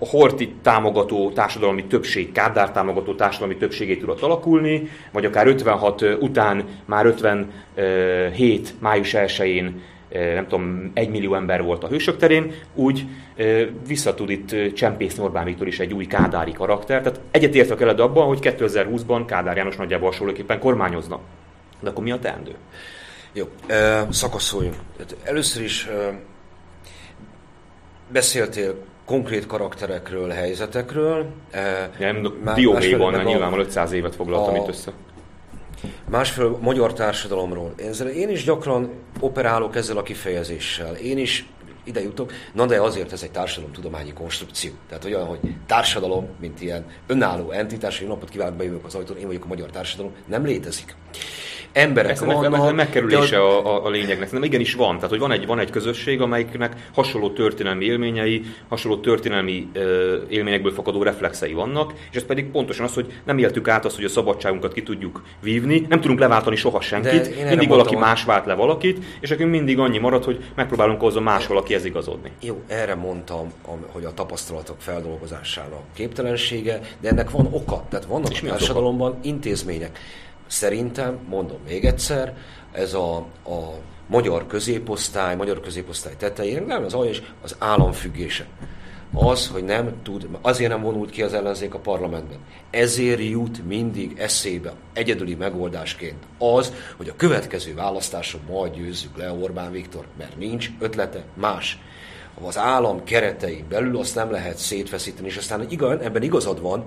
Speaker 2: a Horti támogató társadalmi többség, Kádár támogató társadalmi többségét tudott alakulni, vagy akár 56 után már 57 május 1-én nem tudom, egy millió ember volt a Hősök terén, úgy vissza tud itt csempészni Orbán Viktor is egy új kádári karakter. Tehát egyetértek veled abban, hogy 2020-ban Kádár János nagyjából hasonlóképpen kormányozna. De akkor mi a teendő?
Speaker 1: Jó, szakaszoljunk. Először is beszéltél konkrét karakterekről, helyzetekről.
Speaker 2: Nem, dióhéjban nyilvánvalóan 500 évet foglaltam a, itt össze.
Speaker 1: Másfél magyar társadalomról. Én, én is gyakran operálok ezzel a kifejezéssel. Én is ide jutok, na de azért ez egy társadalomtudományi konstrukció. Tehát olyan, hogy társadalom, mint ilyen önálló entitás, hogy napot kívánok, bejövök az ajtón, én vagyok a magyar társadalom, nem létezik emberek
Speaker 2: ez vannak. Ez megkerülése a, a, a lényegnek. Nem igenis van. Tehát, hogy van egy, van egy közösség, amelyiknek hasonló történelmi élményei, hasonló történelmi ö, élményekből fakadó reflexei vannak, és ez pedig pontosan az, hogy nem éltük át azt, hogy a szabadságunkat ki tudjuk vívni, nem tudunk leváltani soha senkit, mindig valaki mondtam, más vált le valakit, és nekünk mindig annyi marad, hogy megpróbálunk hozzá más valakihez igazodni.
Speaker 1: Jó, erre mondtam, hogy a tapasztalatok feldolgozásának képtelensége, de ennek van oka. Tehát vannak és a társadalomban intézmények. Szerintem, mondom még egyszer, ez a, a magyar középosztály, magyar középosztály tetején, nem az alja, az államfüggése. Az, hogy nem tud, azért nem vonult ki az ellenzék a parlamentben. Ezért jut mindig eszébe egyedüli megoldásként az, hogy a következő választáson majd győzzük le Orbán Viktor, mert nincs ötlete más az állam keretei belül azt nem lehet szétfeszíteni, és aztán igaz, ebben igazad van,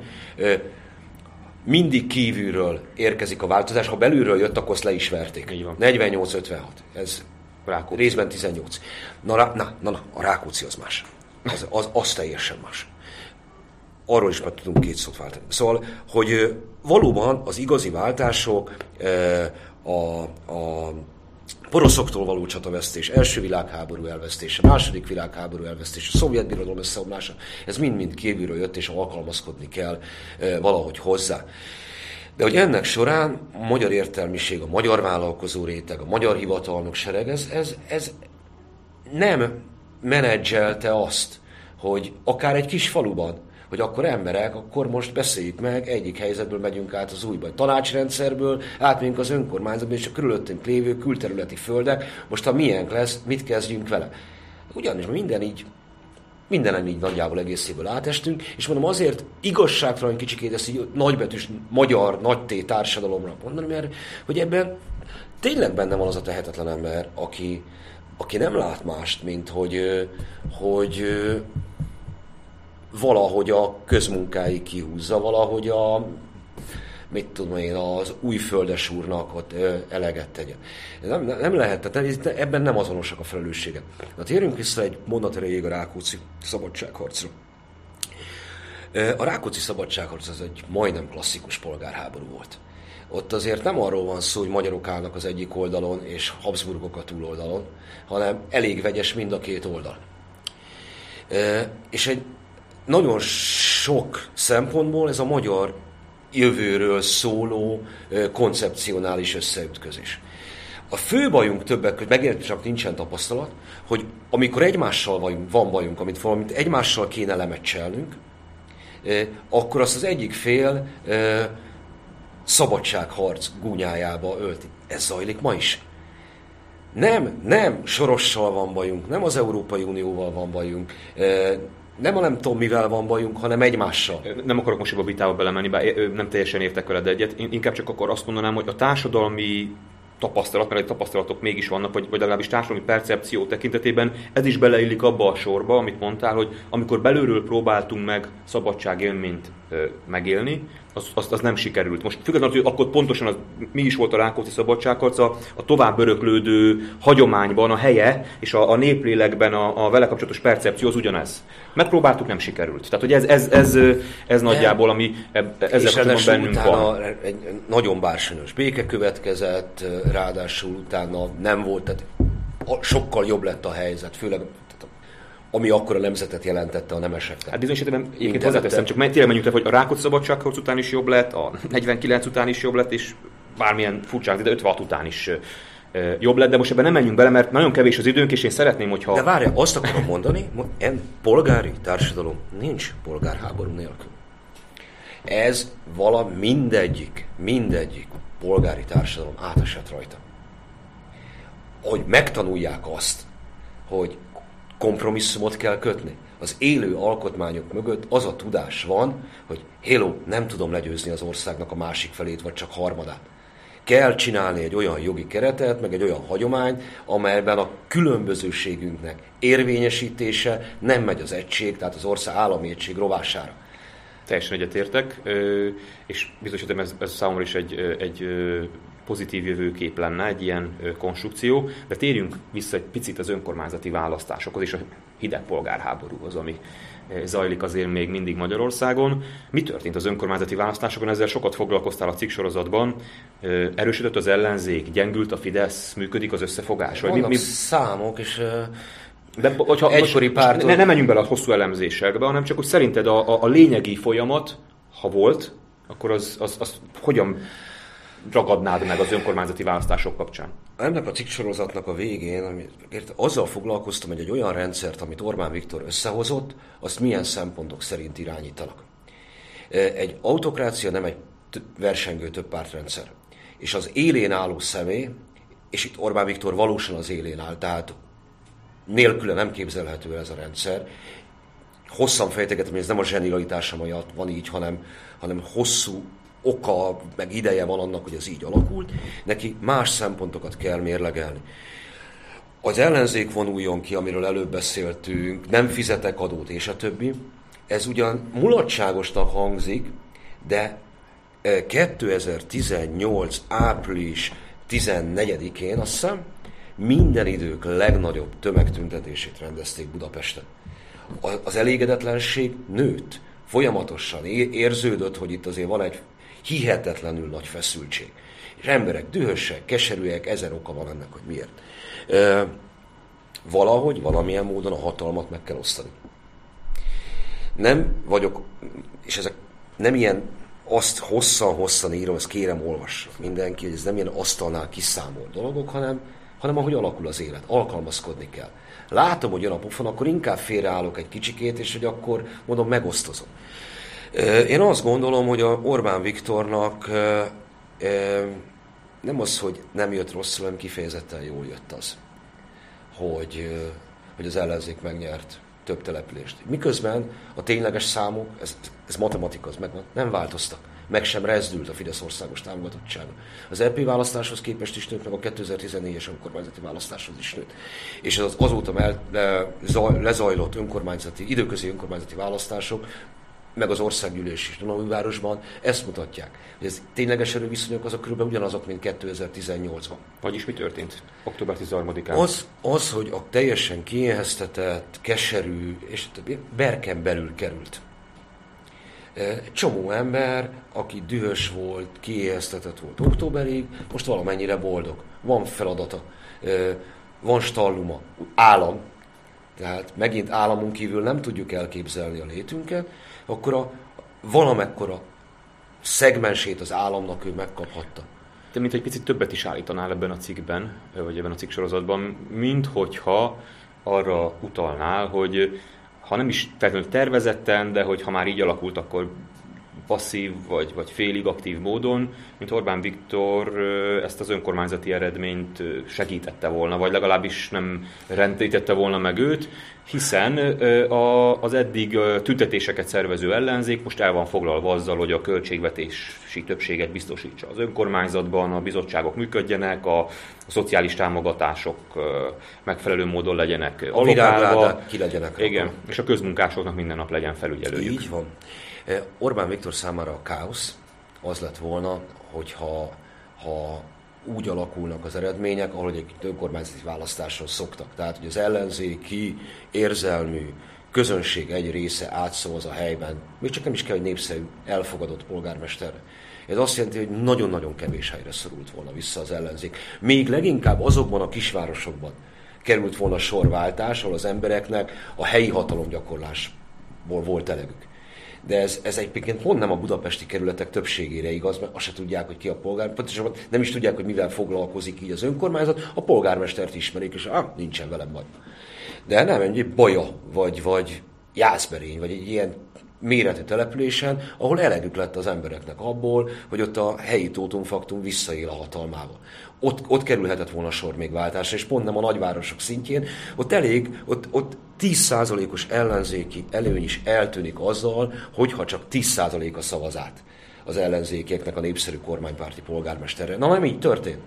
Speaker 1: mindig kívülről érkezik a változás, ha belülről jött, akkor azt le is verték. 48-56. Ez Rákóczi. részben 18. Na, na, na, na, a Rákóczi az más. Az, az, az teljesen más. Arról is meg tudunk két szót váltani. Szóval, hogy valóban az igazi váltások a, a poroszoktól való csatavesztés, első világháború elvesztése, második világháború elvesztése, szovjet birodalom összeomlása, ez mind-mind kívülről jött, és alkalmazkodni kell valahogy hozzá. De hogy ennek során a magyar értelmiség, a magyar vállalkozó réteg, a magyar hivatalnok sereg, ez, ez, ez nem menedzselte azt, hogy akár egy kis faluban hogy akkor emberek, akkor most beszéljük meg, egyik helyzetből megyünk át az újba. Tanácsrendszerből átmegyünk az önkormányzatba, és a körülöttünk lévő külterületi földek, most ha milyen lesz, mit kezdjünk vele. Ugyanis minden így mindenen így nagyjából egészéből átestünk, és mondom azért igazságtalan kicsikét ezt így nagybetűs magyar nagy társadalomra mondani, mert hogy ebben tényleg benne van az a tehetetlen ember, aki, aki nem lát mást, mint hogy, hogy valahogy a közmunkái kihúzza, valahogy a mit tudom én, az újföldes úrnak ott eleget tegyen. Nem, nem lehet, tehát ebben nem azonosak a felelősségek. Na térjünk vissza egy mondat erejéig a Rákóczi szabadságharcra. A Rákóczi szabadságharc az egy majdnem klasszikus polgárháború volt. Ott azért nem arról van szó, hogy magyarok állnak az egyik oldalon, és Habsburgok a túloldalon, hanem elég vegyes mind a két oldal. És egy nagyon sok szempontból ez a magyar jövőről szóló koncepcionális összeütközés. A fő bajunk többek között, megint csak nincsen tapasztalat, hogy amikor egymással vagyunk, van bajunk, amit valamit egymással kéne lemecselnünk, akkor azt az egyik fél szabadságharc gúnyájába ölti. Ez zajlik ma is. Nem, nem Sorossal van bajunk, nem az Európai Unióval van bajunk, nem a nem tudom mivel van bajunk, hanem egymással.
Speaker 2: Nem akarok most ebbe a vitába belemenni, bár nem teljesen értek veled egyet. Én inkább csak akkor azt mondanám, hogy a társadalmi tapasztalat, mert tapasztalatok mégis vannak, vagy, vagy legalábbis társadalmi percepció tekintetében, ez is beleillik abba a sorba, amit mondtál, hogy amikor belülről próbáltunk meg szabadságélményt megélni, az, az, az nem sikerült. Most függetlenül, hogy akkor pontosan az, mi is volt a Rákóczi szabadságharca, a tovább öröklődő hagyományban a helye és a, a néplélekben a, a vele kapcsolatos percepció az ugyanez. Megpróbáltuk, nem sikerült. Tehát, hogy ez, ez, ez, ez nagyjából, ami ezzel kapcsolatban bennünk van.
Speaker 1: egy nagyon bársonyos béke következett, ráadásul utána nem volt, tehát sokkal jobb lett a helyzet, főleg ami akkor a nemzetet jelentette a nemeseknek.
Speaker 2: Hát bizonyos esetben egyébként hozzáteszem, csak tényleg menjünk le, hogy a Rákóczi szabadságharc után is jobb lett, a 49 után is jobb lett, és bármilyen furcsák, de 56 után is jobb lett, de most ebben nem menjünk bele, mert nagyon kevés az időnk, és én szeretném, hogyha...
Speaker 1: De várj, azt akarom mondani, hogy polgári társadalom nincs polgárháború nélkül. Ez vala mindegyik, mindegyik polgári társadalom átesett rajta. Hogy megtanulják azt, hogy kompromisszumot kell kötni. Az élő alkotmányok mögött az a tudás van, hogy hello, nem tudom legyőzni az országnak a másik felét, vagy csak harmadát. Kell csinálni egy olyan jogi keretet, meg egy olyan hagyományt, amelyben a különbözőségünknek érvényesítése nem megy az egység, tehát az ország állami egység rovására.
Speaker 2: Teljesen egyetértek, és biztos, ez, ez számomra is egy, egy pozitív jövőkép lenne egy ilyen konstrukció, de térjünk vissza egy picit az önkormányzati választásokhoz és a hideg polgárháborúhoz, ami zajlik azért még mindig Magyarországon. Mi történt az önkormányzati választásokon? Ezzel sokat foglalkoztál a cikk sorozatban. Erősödött az ellenzék, gyengült a Fidesz, működik az összefogás?
Speaker 1: Vannak mi, mi... számok, és
Speaker 2: de hogyha egykori párt... Ne, ne menjünk bele a hosszú elemzésekbe, hanem csak hogy szerinted a, a, a lényegi folyamat, ha volt, akkor az, az, az hogyan ragadnád meg az önkormányzati választások kapcsán?
Speaker 1: Ennek a cikksorozatnak a végén, amit, azzal foglalkoztam, hogy egy olyan rendszert, amit Orbán Viktor összehozott, azt milyen szempontok szerint irányítanak. Egy autokrácia nem egy versengő több pártrendszer. És az élén álló személy, és itt Orbán Viktor valósan az élén áll, tehát nélküle nem képzelhető ez a rendszer. Hosszan fejtegetem, hogy ez nem a zsenialitása miatt van így, hanem, hanem hosszú oka, meg ideje van annak, hogy ez így alakult, neki más szempontokat kell mérlegelni. Az ellenzék vonuljon ki, amiről előbb beszéltünk, nem fizetek adót, és a többi. Ez ugyan mulatságosnak hangzik, de 2018. Eh, április 14-én, azt hiszem, minden idők legnagyobb tömegtüntetését rendezték Budapesten. Az elégedetlenség nőtt folyamatosan érződött, hogy itt azért van egy hihetetlenül nagy feszültség. És emberek dühösek, keserűek, ezer oka van ennek, hogy miért. E, valahogy, valamilyen módon a hatalmat meg kell osztani. Nem vagyok, és ezek nem ilyen azt hosszan-hosszan írom, ezt kérem olvassa mindenki, hogy ez nem ilyen asztalnál kiszámolt dolgok, hanem, hanem ahogy alakul az élet, alkalmazkodni kell. Látom, hogy jön a pofon, akkor inkább félreállok egy kicsikét, és hogy akkor mondom, megosztozom. Én azt gondolom, hogy a Orbán Viktornak nem az, hogy nem jött rosszul, hanem kifejezetten jól jött az, hogy, hogy az ellenzék megnyert több települést. Miközben a tényleges számok, ez, ez matematika, az megvan, nem változtak. Meg sem rezdült a Fidesz országos támogatottsága. Az EP választáshoz képest is nőtt, meg a 2014-es önkormányzati választáshoz is nőtt. És az azóta el, le, lezajlott önkormányzati, időközi önkormányzati választások meg az országgyűlés is Dunavárosban, ezt mutatják. Hogy ez tényleges erőviszonyok azok körülbelül ugyanazok, mint 2018-ban.
Speaker 2: Vagyis mi történt október 13-án?
Speaker 1: Az, az, hogy a teljesen kiéheztetett, keserű, és többi, berken belül került. Egy csomó ember, aki dühös volt, kiéheztetett volt októberig, most valamennyire boldog. Van feladata, van stalluma, állam, tehát megint államunk kívül nem tudjuk elképzelni a létünket, akkor a valamekkora szegmensét az államnak ő megkaphatta.
Speaker 2: Te mint egy picit többet is állítanál ebben a cikkben, vagy ebben a cikksorozatban, mint hogyha arra utalnál, hogy ha nem is feltétlenül tervezetten, de hogy ha már így alakult, akkor passzív vagy, vagy félig aktív módon, mint Orbán Viktor ezt az önkormányzati eredményt segítette volna, vagy legalábbis nem rendítette volna meg őt, hiszen az eddig tüntetéseket szervező ellenzék most el van foglalva azzal, hogy a költségvetési többséget biztosítsa az önkormányzatban, a bizottságok működjenek, a, a szociális támogatások megfelelő módon legyenek
Speaker 1: alokálva. ki legyenek.
Speaker 2: Igen, és a közmunkásoknak minden nap legyen felügyelőjük.
Speaker 1: Így van. Orbán Viktor számára a káosz az lett volna, hogyha ha úgy alakulnak az eredmények, ahogy egy önkormányzati választáson szoktak. Tehát, hogy az ellenzéki, érzelmű, közönség egy része átszavaz a helyben, még csak nem is kell, hogy népszerű, elfogadott polgármester. Ez azt jelenti, hogy nagyon-nagyon kevés helyre szorult volna vissza az ellenzék. Még leginkább azokban a kisvárosokban került volna sorváltás, ahol az embereknek a helyi hatalomgyakorlásból volt elegük. De ez, ez egyébként pont nem a budapesti kerületek többségére igaz, mert azt se tudják, hogy ki a polgár, pontosabban nem is tudják, hogy mivel foglalkozik így az önkormányzat, a polgármestert ismerik, és ah, nincsen velem baj. De nem, egy baja, vagy, vagy jászberény, vagy egy ilyen méretű településen, ahol elegük lett az embereknek abból, hogy ott a helyi tótumfaktum visszaél a hatalmával. Ott, ott kerülhetett volna sor még váltásra, és pont nem a nagyvárosok szintjén, ott elég, ott, ott 10%-os ellenzéki előny is eltűnik azzal, hogyha csak 10% a szavazát az ellenzékieknek a népszerű kormánypárti polgármesterre. Na nem így történt.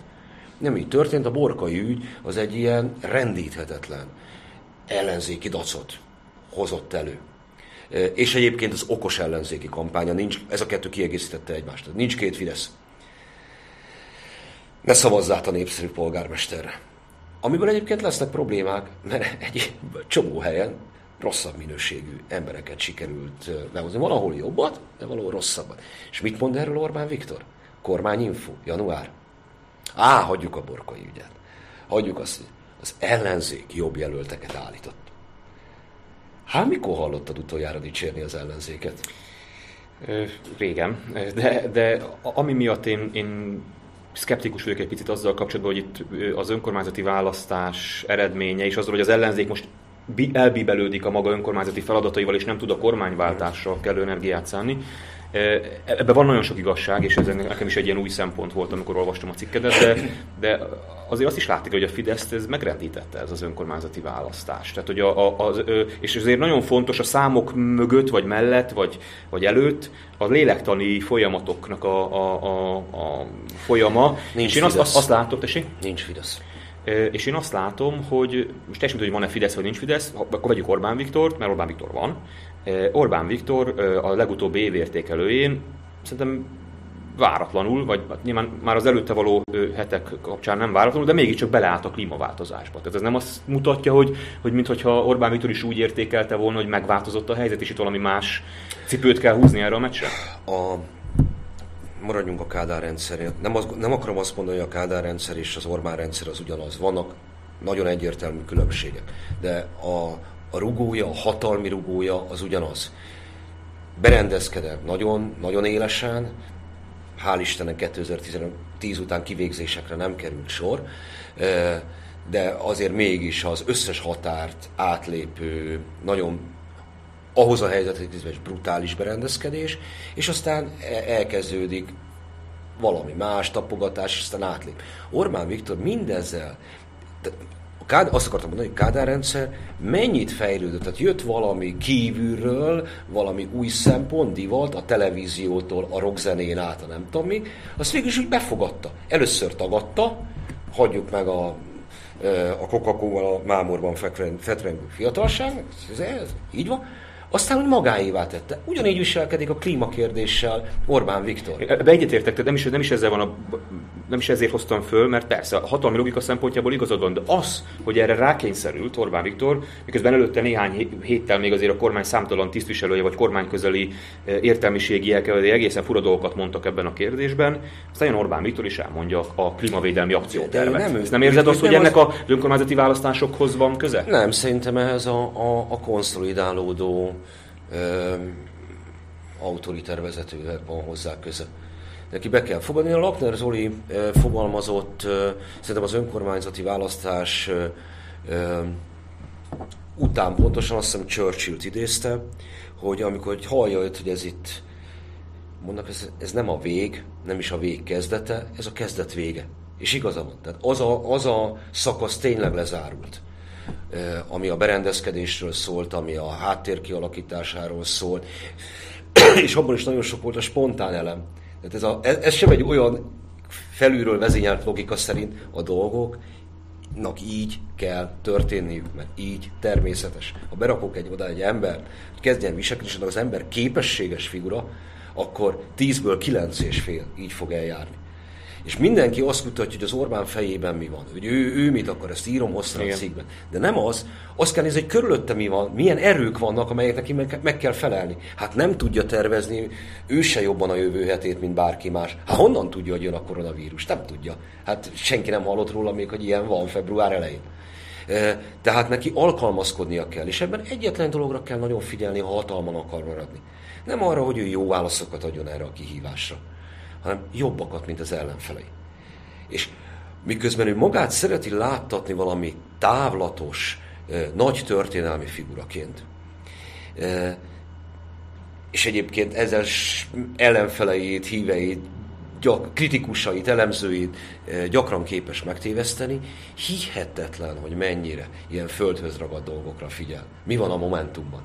Speaker 1: Nem így történt, a borkai ügy az egy ilyen rendíthetetlen ellenzéki dacot hozott elő. És egyébként az okos ellenzéki kampánya nincs, ez a kettő kiegészítette egymást. Nincs két Fidesz. Ne szavazzát a népszerű polgármesterre. Amiből egyébként lesznek problémák, mert egy csomó helyen rosszabb minőségű embereket sikerült behozni. Valahol jobbat, de valahol rosszabbat. És mit mond erről Orbán Viktor? Kormányinfo, január. Á, hagyjuk a borkai ügyet. Hagyjuk azt, hogy az ellenzék jobb jelölteket állított. Hát mikor hallottad utoljára dicsérni az ellenzéket?
Speaker 2: Régen, de, de ami miatt én, én szkeptikus vagyok egy picit azzal kapcsolatban, hogy itt az önkormányzati választás eredménye, és azzal, hogy az ellenzék most elbíbelődik a maga önkormányzati feladataival, és nem tud a kormányváltásra kellő energiát szánni. Ebben van nagyon sok igazság, és ez nekem is egy ilyen új szempont volt, amikor olvastam a cikkedet, de, de azért azt is látni, hogy a Fidesz ez megrendítette ez az önkormányzati választás. Tehát, hogy a, a, az, és ezért nagyon fontos a számok mögött, vagy mellett, vagy, vagy előtt a lélektani folyamatoknak a, a, a, a folyama.
Speaker 1: Nincs
Speaker 2: és én azt, azt, azt látom, tessék?
Speaker 1: Nincs Fidesz.
Speaker 2: És én azt látom, hogy most teljesen hogy van-e Fidesz vagy nincs Fidesz, akkor vegyük Orbán Viktort, mert Orbán Viktor van. Orbán Viktor a legutóbbi évértékelőjén szerintem váratlanul, vagy nyilván már az előtte való hetek kapcsán nem váratlanul, de mégiscsak beleállt a klímaváltozásba. Tehát ez nem azt mutatja, hogy, hogy mintha Orbán Viktor is úgy értékelte volna, hogy megváltozott a helyzet, és itt valami más cipőt kell húzni erre a meccsre?
Speaker 1: A maradjunk a Kádár rendszerért. Nem, az, nem akarom azt mondani, hogy a Kádár rendszer és az Orbán rendszer az ugyanaz. Vannak nagyon egyértelmű különbségek. De a, a rugója, a hatalmi rugója az ugyanaz. Berendezkedett nagyon, nagyon élesen, hál' Istennek 2010 után kivégzésekre nem került sor, de azért mégis az összes határt átlépő, nagyon ahhoz a helyzethez képest brutális berendezkedés, és aztán e- elkezdődik valami más, tapogatás, és aztán átlép. Orbán Viktor mindezzel, a Kád, azt akartam mondani, hogy Kádár rendszer mennyit fejlődött, tehát jött valami kívülről, valami új szempont, divat, a televíziótól, a rockzenén át, a nem tudom mi, azt végül is úgy befogadta. Először tagadta, hagyjuk meg a, a Coca-Cola mámorban fetrengő fiatalság, ez, ez, így van, aztán hogy magáévá tette. Ugyanígy viselkedik a klímakérdéssel Orbán Viktor.
Speaker 2: Ebbe egyetértek, tehát nem is, nem is ezzel van a, nem is ezért hoztam föl, mert persze a hatalmi logika szempontjából igazad van, de az, hogy erre rákényszerült Orbán Viktor, miközben előtte néhány héttel még azért a kormány számtalan tisztviselője vagy kormányközeli eh, értelmiségiek egészen fura dolgokat mondtak ebben a kérdésben, aztán jön Orbán Viktor is elmondja a klímavédelmi akciótervet. Nem, nem érzed azt, hogy ennek az... az önkormányzati választásokhoz van köze?
Speaker 1: Nem, szerintem ehhez a, a, a konszolidálódó autoriter vezetőnek van hozzá köze. Neki be kell fogadni. A Lakner Zoli fogalmazott, szerintem az önkormányzati választás után pontosan azt hiszem Churchill-t idézte, hogy amikor hallja őt, hogy ez itt, mondnak, ez, ez nem a vég, nem is a vég kezdete, ez a kezdet vége. És igaza van. Tehát az a, az a szakasz tényleg lezárult ami a berendezkedésről szólt, ami a háttér kialakításáról szólt, és abban is nagyon sok volt a spontán elem. Tehát ez, a, ez sem egy olyan felülről vezényelt logika szerint a dolgok nak így kell történniük, mert így természetes. Ha berakok egy oda egy ember, hogy kezdjen viselkedni, és az ember képességes figura, akkor 10-ből 9 és fél így fog eljárni. És mindenki azt mutatja, hogy az Orbán fejében mi van, hogy ő, ő mit akar, ezt írom hosszan a cikkben. De nem az, azt kell nézni, hogy körülötte mi van, milyen erők vannak, amelyek neki meg, meg kell felelni. Hát nem tudja tervezni ő se jobban a jövő hetét, mint bárki más. Hát honnan tudja, hogy jön a koronavírus? Nem tudja. Hát senki nem hallott róla még, hogy ilyen van február elején. Tehát neki alkalmazkodnia kell, és ebben egyetlen dologra kell nagyon figyelni, ha hatalman akar maradni. Nem arra, hogy ő jó válaszokat adjon erre a kihívásra hanem jobbakat, mint az ellenfelei. És miközben ő magát szereti láttatni valami távlatos, nagy történelmi figuraként, és egyébként ezzel ellenfeleit, híveit, gyak, kritikusait, elemzőit gyakran képes megtéveszteni, hihetetlen, hogy mennyire ilyen földhöz ragadt dolgokra figyel. Mi van a momentumban?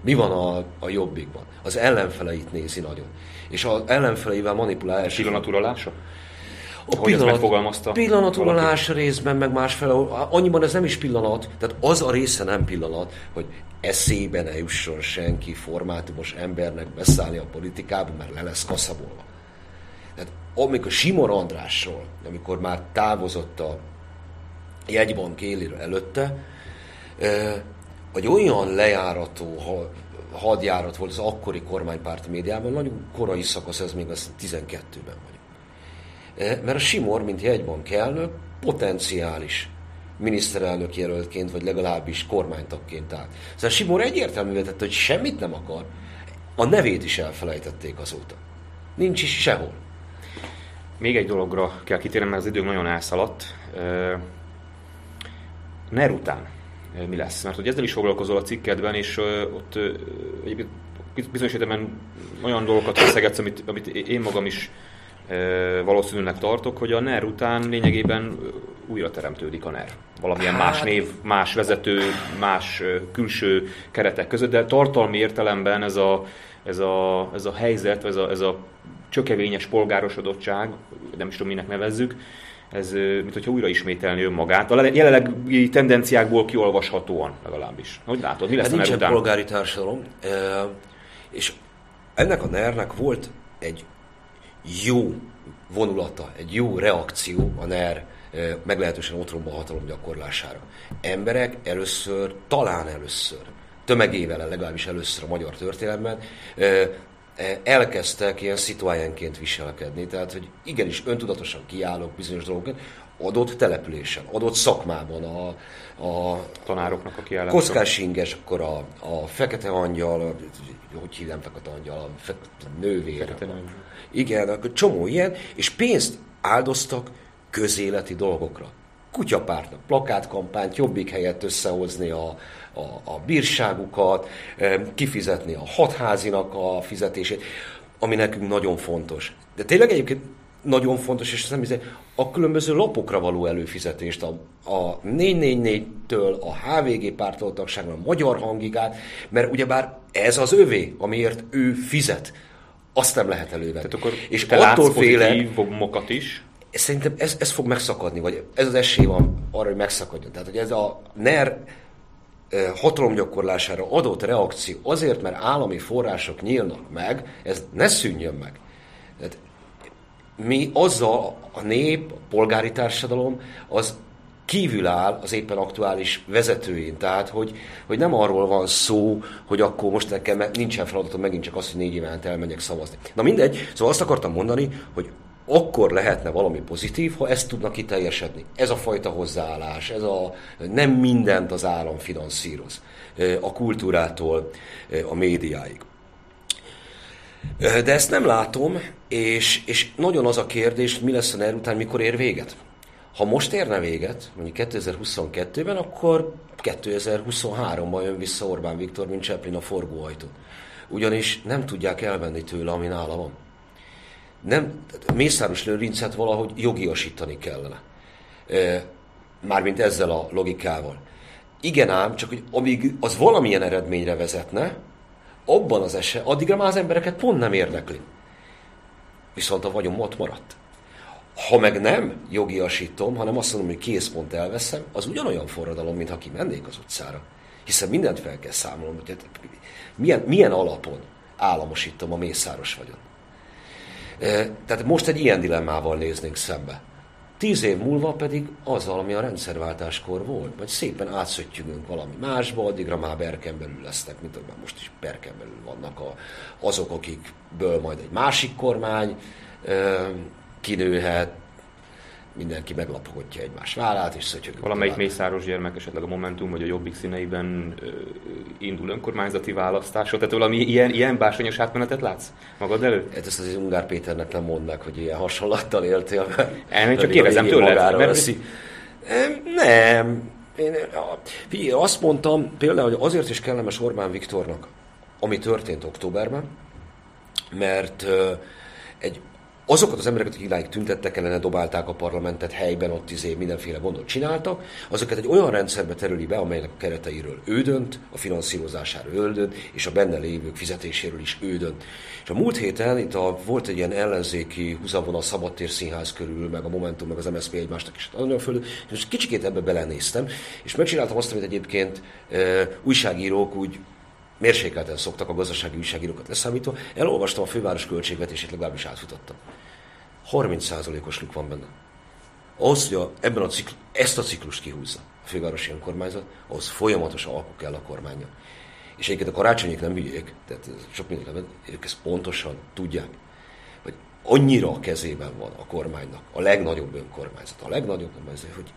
Speaker 1: Mi van a, a jobbikban? Az ellenfeleit nézi nagyon. És az ellenfeleivel manipulál
Speaker 2: első. Pillanaturalása?
Speaker 1: A pillanat, pillanatulálás részben, meg másfelől, annyiban ez nem is pillanat, tehát az a része nem pillanat, hogy eszébe ne jusson senki formátumos embernek beszállni a politikába, mert le lesz kaszabolva. Tehát amikor Simor Andrásról, amikor már távozott a jegybank éliről előtte, egy olyan lejárató hadjárat volt az akkori kormánypárti médiában, nagyon korai szakasz, ez még az 12-ben vagyunk. E, mert a Simor, mint jegybank elnök, potenciális miniszterelnök jelöltként, vagy legalábbis kormánytagként állt. Szóval Simor egyértelművé tette, hogy semmit nem akar. A nevét is elfelejtették azóta. Nincs is sehol.
Speaker 2: Még egy dologra kell kitérnem, mert az idő nagyon elszaladt. E, NER után mi lesz. Mert hogy ezzel is foglalkozol a cikkedben, és ott bizonyos értelemben olyan dolgokat feszegetsz, amit, amit én magam is valószínűleg tartok, hogy a NER után lényegében újra teremtődik a NER. Valamilyen hát... más név, más vezető, más külső keretek között, de tartalmi értelemben ez a, ez a, ez a helyzet, ez a, ez a csökevényes polgárosodottság, nem is tudom, minek nevezzük, ez mint hogyha újra ismételni önmagát. A jelenlegi tendenciákból kiolvashatóan legalábbis. Hogy látod, mi lesz hát
Speaker 1: a nincsen után? polgári társadalom, és ennek a NER-nek volt egy jó vonulata, egy jó reakció a NER meglehetősen otromba hatalom gyakorlására. Emberek először, talán először, tömegével legalábbis először a magyar történelemben elkezdtek ilyen szituájenként viselkedni. Tehát, hogy igenis öntudatosan kiállok bizonyos dolgokat, adott településen, adott szakmában a,
Speaker 2: a tanároknak a kiállása.
Speaker 1: Koszkás inges, akkor a, a fekete angyal, a, hogy hívnám fekete angyal, a nővér. Fekete nővér. Igen, akkor csomó ilyen, és pénzt áldoztak közéleti dolgokra. Kutyapártnak, plakátkampányt, jobbik helyett összehozni a, a, a bírságukat, kifizetni a hatházinak a fizetését, ami nekünk nagyon fontos. De tényleg egyébként nagyon fontos, és nem hiszem, a különböző lapokra való előfizetést, a, a 444-től, a HVG pártoltagságra, a magyar hangig át, mert ugyebár ez az övé, amiért ő fizet, azt nem lehet elővenni. Tehát
Speaker 2: akkor és te attól féle, mokat is?
Speaker 1: Szerintem ez, ez fog megszakadni, vagy ez az esély van arra, hogy megszakadjon. Tehát, hogy ez a NER hatalomgyakorlására adott reakció azért, mert állami források nyílnak meg, ez ne szűnjön meg. Tehát mi azzal a nép, a polgári társadalom, az kívül áll az éppen aktuális vezetőjén. Tehát, hogy, hogy nem arról van szó, hogy akkor most nekem nincsen feladatom, megint csak azt, hogy négy éven elmegyek szavazni. Na mindegy, szóval azt akartam mondani, hogy akkor lehetne valami pozitív, ha ezt tudnak kiteljesedni. Ez a fajta hozzáállás, ez a nem mindent az állam finanszíroz, a kultúrától a médiáig. De ezt nem látom, és, és nagyon az a kérdés, mi lesz a NER után, mikor ér véget. Ha most érne véget, mondjuk 2022-ben, akkor 2023-ban jön vissza Orbán Viktor, mint Cseplin a forgóajtón. Ugyanis nem tudják elvenni tőle, ami nála van nem, Mészáros Lőrincet valahogy jogiasítani kellene. Mármint ezzel a logikával. Igen ám, csak hogy amíg az valamilyen eredményre vezetne, abban az eset, addigra már az embereket pont nem érdekli. Viszont a vagyom ott maradt. Ha meg nem jogiasítom, hanem azt mondom, hogy készpont elveszem, az ugyanolyan forradalom, mintha kimennék az utcára. Hiszen mindent fel kell számolnom, hogy milyen, milyen alapon államosítom a mészáros vagyon. Tehát most egy ilyen dilemmával néznénk szembe. Tíz év múlva pedig azzal, ami a rendszerváltáskor volt, vagy szépen átszöttyünk valami másba, addigra már berken belül lesznek, mint már most is berken belül vannak a, azok, akikből majd egy másik kormány kinőhet, mindenki meglapogatja egymás vállát, és szötyögünk.
Speaker 2: Valamelyik mészáros gyermek, esetleg a Momentum vagy a Jobbik színeiben ö, indul önkormányzati választásra, tehát valami ilyen, ilyen bársonyos átmenetet látsz magad előtt?
Speaker 1: Hát ezt az Ungár Péternek nem mond meg, hogy ilyen hasonlattal éltél.
Speaker 2: Én csak kérdezem tőled. Mert...
Speaker 1: Nem. Én, figyelj, azt mondtam például, hogy azért is kellemes Orbán Viktornak, ami történt októberben, mert egy azokat az embereket, akik idáig tüntettek ellene, dobálták a parlamentet helyben, ott izé mindenféle gondot csináltak, azokat egy olyan rendszerbe terüli be, amelynek a kereteiről ő dönt, a finanszírozásáról ő dönt, és a benne lévők fizetéséről is ő dönt. És a múlt héten itt a, volt egy ilyen ellenzéki húzavon a Szabadtér Színház körül, meg a Momentum, meg az MSZP egymásnak is nagyon föl, és kicsikét ebbe belenéztem, és megcsináltam azt, amit egyébként e, újságírók úgy mérsékelten szoktak a gazdasági újságírókat leszámítva, elolvastam a főváros költségvetését, legalábbis átfutottam. 30%-os luk van benne. Ahhoz, hogy a, ebben a cikl, ezt a ciklust kihúzza a fővárosi önkormányzat, ahhoz folyamatosan alkuk kell a kormánya. És egyébként a karácsonyék nem hülyék, tehát sok minden, ők ezt pontosan tudják, hogy annyira a kezében van a kormánynak, a legnagyobb önkormányzat, a legnagyobb önkormányzat, hogy,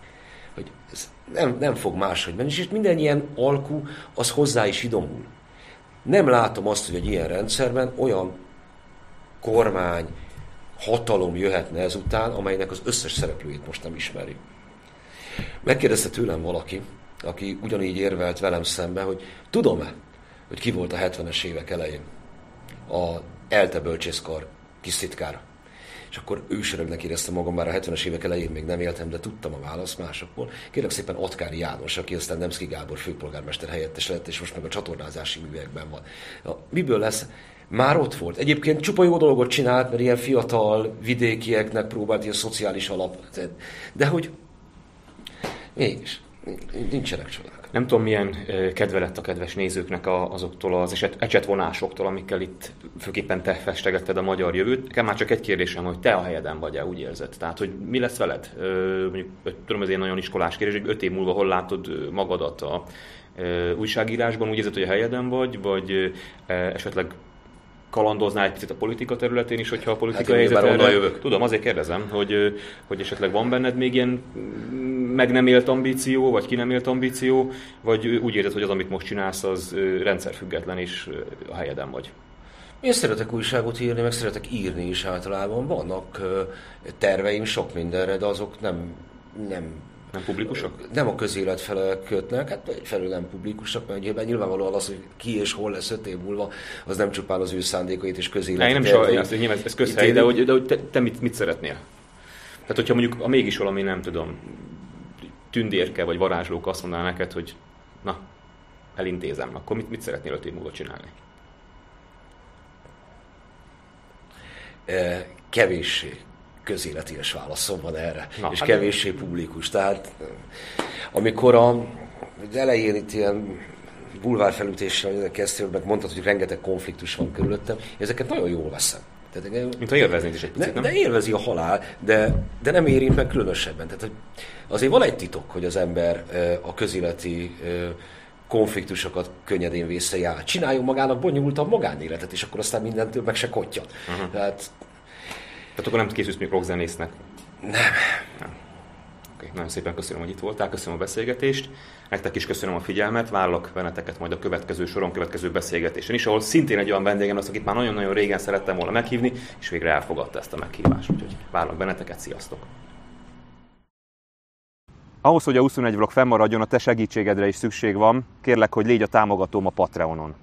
Speaker 1: hogy ez nem, nem fog máshogy menni, és minden ilyen alkú, az hozzá is idomul. Nem látom azt, hogy egy ilyen rendszerben olyan kormány, hatalom jöhetne ezután, amelynek az összes szereplőjét most nem ismeri. Megkérdezte tőlem valaki, aki ugyanígy érvelt velem szembe, hogy tudom-e, hogy ki volt a 70-es évek elején a ELTE bölcsészkar kisztitkára. És akkor ősörögnek éreztem magam, már a 70-es évek elején még nem éltem, de tudtam a választ másokból. Kérlek szépen Atkári János, aki aztán Nemszki Gábor főpolgármester helyettes lett, és most meg a csatornázási művekben van. Na, miből lesz? Már ott volt. Egyébként csupa jó dolgot csinált, mert ilyen fiatal vidékieknek próbált ilyen szociális alap. De hogy mégis, nincsenek csodák.
Speaker 2: Nem tudom, milyen kedve lett a kedves nézőknek azoktól az ecsetvonásoktól, amikkel itt főképpen te festegetted a magyar jövőt. Nekem már csak egy kérdésem, hogy te a helyeden vagy-e, úgy érzed? Tehát, hogy mi lesz veled? Mondjuk, tudom, ez egy nagyon iskolás kérdés, hogy öt év múlva hol látod magadat a újságírásban? Úgy érzed, hogy a helyeden vagy, vagy esetleg kalandoznál egy picit a politika területén is, hogyha a politika hát helyzet erre... jövök. Tudom, azért kérdezem, hogy, hogy esetleg van benned még ilyen meg nem élt ambíció, vagy ki nem élt ambíció, vagy úgy érzed, hogy az, amit most csinálsz, az rendszerfüggetlen és a helyeden vagy.
Speaker 1: Én szeretek újságot írni, meg szeretek írni is általában. Vannak terveim sok mindenre, de azok nem, nem
Speaker 2: nem publikusak?
Speaker 1: Nem a közélet fele kötnek, hát egyfelől nem publikusak, mert nyilván, nyilvánvalóan az, hogy ki és hol lesz öt év múlva, az nem csupán az ő szándékait és közélet.
Speaker 2: Nem, nem is azt, nyilván ez közhely, de hogy, de hogy te, te mit, mit szeretnél? Tehát, hogyha mondjuk a mégis valami, nem tudom, tündérke vagy varázslók azt mondaná neked, hogy na, elintézem, akkor mit, mit szeretnél öt év múlva csinálni?
Speaker 1: E, kevéssé közéleties válaszom van erre, Na, és hát kevéssé publikus. Tehát amikor a, elején itt ilyen bulvárfelütéssel kezdtél, meg mondtad, hogy rengeteg konfliktus van körülöttem, ezeket nagyon jól veszem.
Speaker 2: Tehát, Mint ha élveznéd is egy picit,
Speaker 1: nem? De élvezi a halál, de, de nem érint meg különösebben. Tehát, azért van egy titok, hogy az ember a közéleti konfliktusokat könnyedén vésze Csináljon magának bonyolultabb magánéletet, és akkor aztán mindentől meg se kotja. Uh-huh. Tehát
Speaker 2: tehát akkor nem készülsz még rockzenésznek?
Speaker 1: Nem. nem.
Speaker 2: Okay, nagyon szépen köszönöm, hogy itt voltál, köszönöm a beszélgetést. Nektek is köszönöm a figyelmet, várlak benneteket majd a következő soron, következő beszélgetésen is, ahol szintén egy olyan vendégem lesz, akit már nagyon-nagyon régen szerettem volna meghívni, és végre elfogadta ezt a meghívást. Úgyhogy várlak benneteket, sziasztok! Ahhoz, hogy a 21 vlog fennmaradjon, a te segítségedre is szükség van. Kérlek, hogy légy a támogatóm a Patreonon.